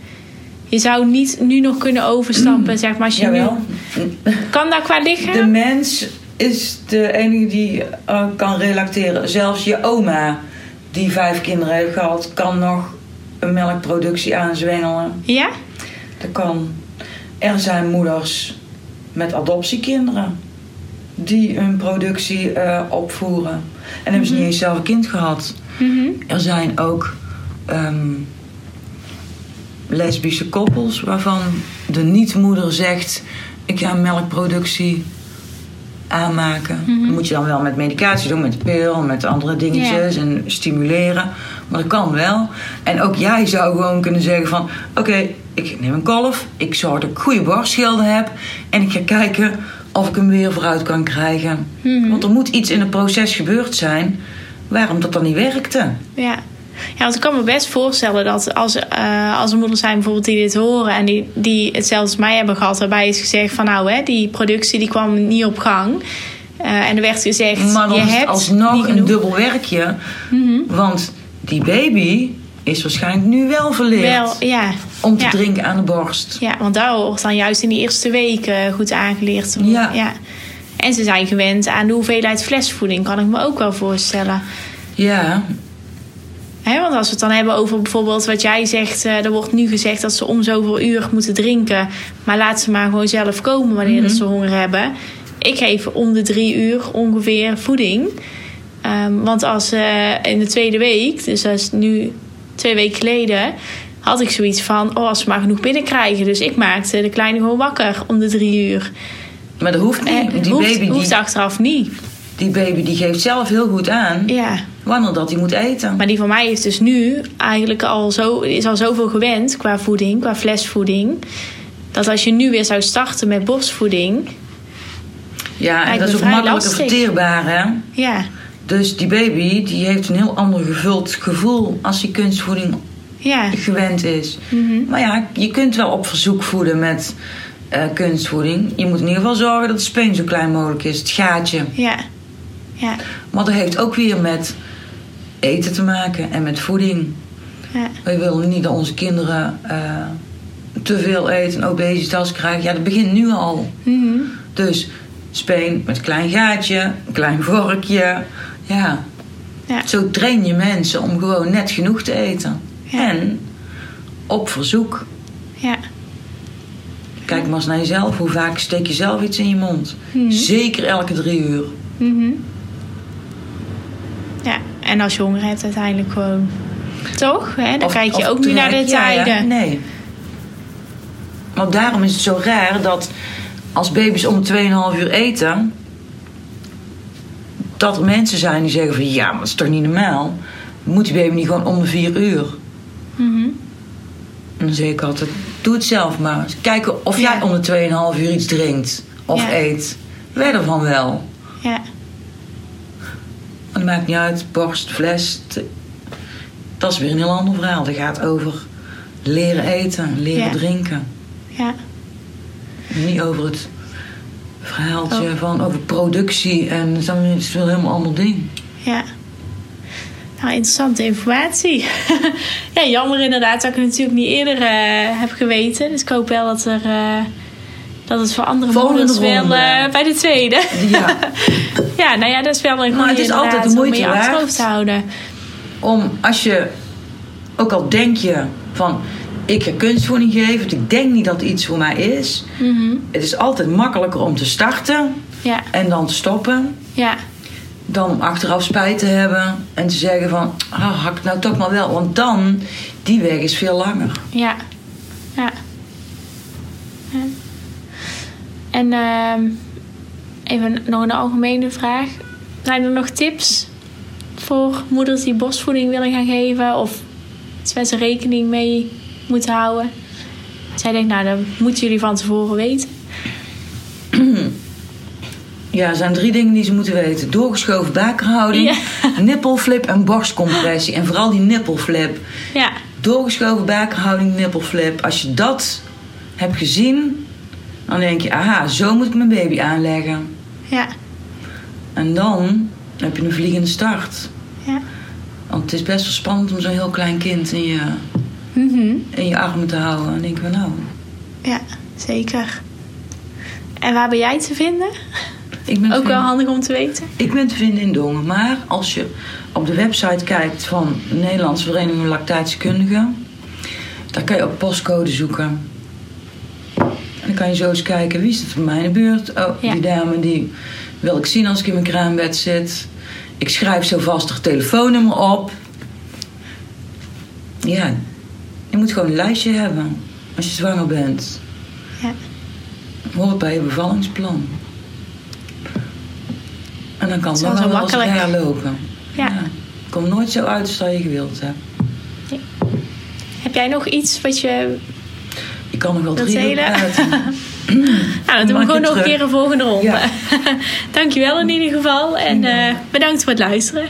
Je zou niet nu nog kunnen overstappen, zeg maar. Als je Jawel. nu, kan dat qua lichaam? De mens is de enige die eh, kan relacteren. Zelfs je oma, die vijf kinderen heeft gehad, kan nog een melkproductie aanzwengelen. Ja? Dat kan. Er zijn moeders met adoptiekinderen die hun productie eh, opvoeren. En hebben ze niet eens zelf een kind gehad. Mhm. Er zijn ook ehm, lesbische koppels waarvan de niet-moeder zegt: Ik ga een melkproductie aanmaken. Mhm. Dat moet je dan wel met medicatie doen, met de pil, met andere dingetjes en stimuleren. Maar dat kan wel. En ook jij zou gewoon kunnen zeggen: van oké, ik neem een kolf, ik zorg dat ik goede borstschilden heb en ik ga kijken of ik hem weer vooruit kan krijgen. Mhm. Want er moet iets in het proces gebeurd zijn waarom dat dan niet werkte. Ja. Ja, want ik kan me best voorstellen dat als, eh, als er moeders zijn bijvoorbeeld die dit horen en die, die hetzelfde als mij hebben gehad, waarbij is gezegd van nou hè, die productie die kwam niet op gang. Eh, en er werd gezegd, Maar dan je is het hebt alsnog een dubbel werkje. Mhm. Want die baby is waarschijnlijk nu wel verleerd Wel, ja. om te ja. drinken aan de borst. Ja, want daar wordt dan juist in die eerste weken goed aangeleerd. worden. Ja. En ze zijn gewend aan de hoeveelheid flesvoeding, kan ik me ook wel voorstellen. Ja, Want als we het dan hebben over bijvoorbeeld wat jij zegt, eh, er wordt nu gezegd dat ze om zoveel uur moeten drinken, maar laat ze maar gewoon zelf komen wanneer Mhm. ze honger hebben. ik geef om de drie uur ongeveer voeding. Ehm, want als uh, in de tweede week, dus dat is nu twee weken geleden, had ik zoiets van: oh, als ze maar genoeg binnenkrijgen. Dus ik maakte de kleine gewoon wakker om de drie uur. Maar dat hoeft niet. En die hoeft, baby hoeft die, achteraf niet. Die baby die geeft zelf heel goed aan ja. wanneer dat hij moet eten. Maar die van mij is dus nu eigenlijk al zo, is al zoveel gewend qua voeding, qua flesvoeding. Dat als je nu weer zou starten met borstvoeding. Ja, en dat is ook makkelijker verteerbaar, hè? Ja. Dus die baby die heeft een heel ander gevuld gevoel als die kunstvoeding ja. gewend is. Mhm. Maar ja, je kunt wel op verzoek voeden met uh, kunstvoeding. Je moet in ieder geval zorgen dat de speen zo klein mogelijk is, het gaatje. Ja. Ja. Maar dat heeft ook weer met eten te maken en met voeding. Ja. We willen niet dat onze kinderen uh, te veel eten en obesitas krijgen. Ja, dat begint nu al. Mhm. Dus speen met een klein gaatje, een klein vorkje. Ja. ja. Zo train je mensen om gewoon net genoeg te eten. Ja. En op verzoek. Ja. Kijk maar eens naar jezelf. Hoe vaak steek je zelf iets in je mond? Mhm. Zeker elke drie uur. Ja, en als je honger hebt uiteindelijk gewoon... Toch? Hè? Dan Of- kijk je ook niet naar de ja, tijden. Nee. Want daarom is het zo raar dat als baby's om 2,5 uur eten... dat er mensen zijn die zeggen van... ja, maar dat is toch niet normaal? Moet die baby niet gewoon om de 4 uur? Mhm. En dan zeg ik altijd, doe het zelf maar. Kijken of Ja. jij om de 2,5 uur iets drinkt of Ja. eet. Weet ervan wel. Ja. Dat maakt niet uit, borst, fles. Dat is weer een heel ander verhaal. Dat gaat over leren eten, leren Ja. drinken. Ja. Niet over het verhaaltje Oh. van over productie. En dat is het is wel een helemaal ander ding. Ja. Nou, interessante informatie. ja, jammer inderdaad dat ik het natuurlijk niet eerder eh, heb geweten. Dus ik hoop wel dat, er, eh, dat het voor andere Volgende moeders wel eh, bij de tweede. Ja, ja, nou ja, dat is wel een Maar goede het is altijd de om moeite je achterhoofd te houden. om als je, ook al denk je van... ik ga kunstvoeding geven, want ik denk niet dat iets voor mij is. Mhm. Het is altijd makkelijker om te starten Ja, en dan te stoppen. ja, Dan om achteraf spijt te hebben en te zeggen van... Ah, had ik nou toch maar wel. Want dan, die weg is veel langer. ja. Ja. Ja. En ehm, even nog een algemene vraag. Zijn er nog tips voor moeders die borstvoeding willen gaan geven? Of iets waar ze rekening mee moeten houden? Zij denkt, nou, dat moeten jullie van tevoren weten. Ja, er zijn drie dingen die ze moeten weten. Doorgeschoven bakerhouding, Ja. nippelflip en borstcompressie. En vooral die nippelflip. Ja, Doorgeschoven bakerhouding, nippelflip. Als je dat hebt gezien, dan denk je... Aha, zo moet ik mijn baby aanleggen. ja, En dan heb je een vliegende start. ja. Want het is best wel spannend om zo'n heel klein kind in je, Mhm. in je armen te houden. En denk ik nou, Ja, zeker. En waar ben jij te vinden? ik ben, Ook wel handig om te weten. ik ben te vinden in Dongen. Maar als je op de website kijkt van de Nederlandse Vereniging van Lactatiekundigen... daar kan je op postcode zoeken. Dan kan je zo eens kijken, wie zit er bij mij in de buurt? Oh, Ja. die dame die wil ik zien als ik in mijn kraambed zit. Ik schrijf zo vast haar telefoonnummer op. Ja, je moet gewoon een lijstje hebben als je zwanger bent. Ja. Hoort bij je bevallingsplan. En dan kan het nog is wel eens raar lopen. Ja. Komt nooit zo uit als dat je gewild hebt. Heb jij nog iets wat je... Je kan nog wel drie uur hele- praten. Nou, dan doen we gewoon nog een keer een volgende ronde. Ja. Dankjewel in ieder geval. En eh, bedankt voor het luisteren.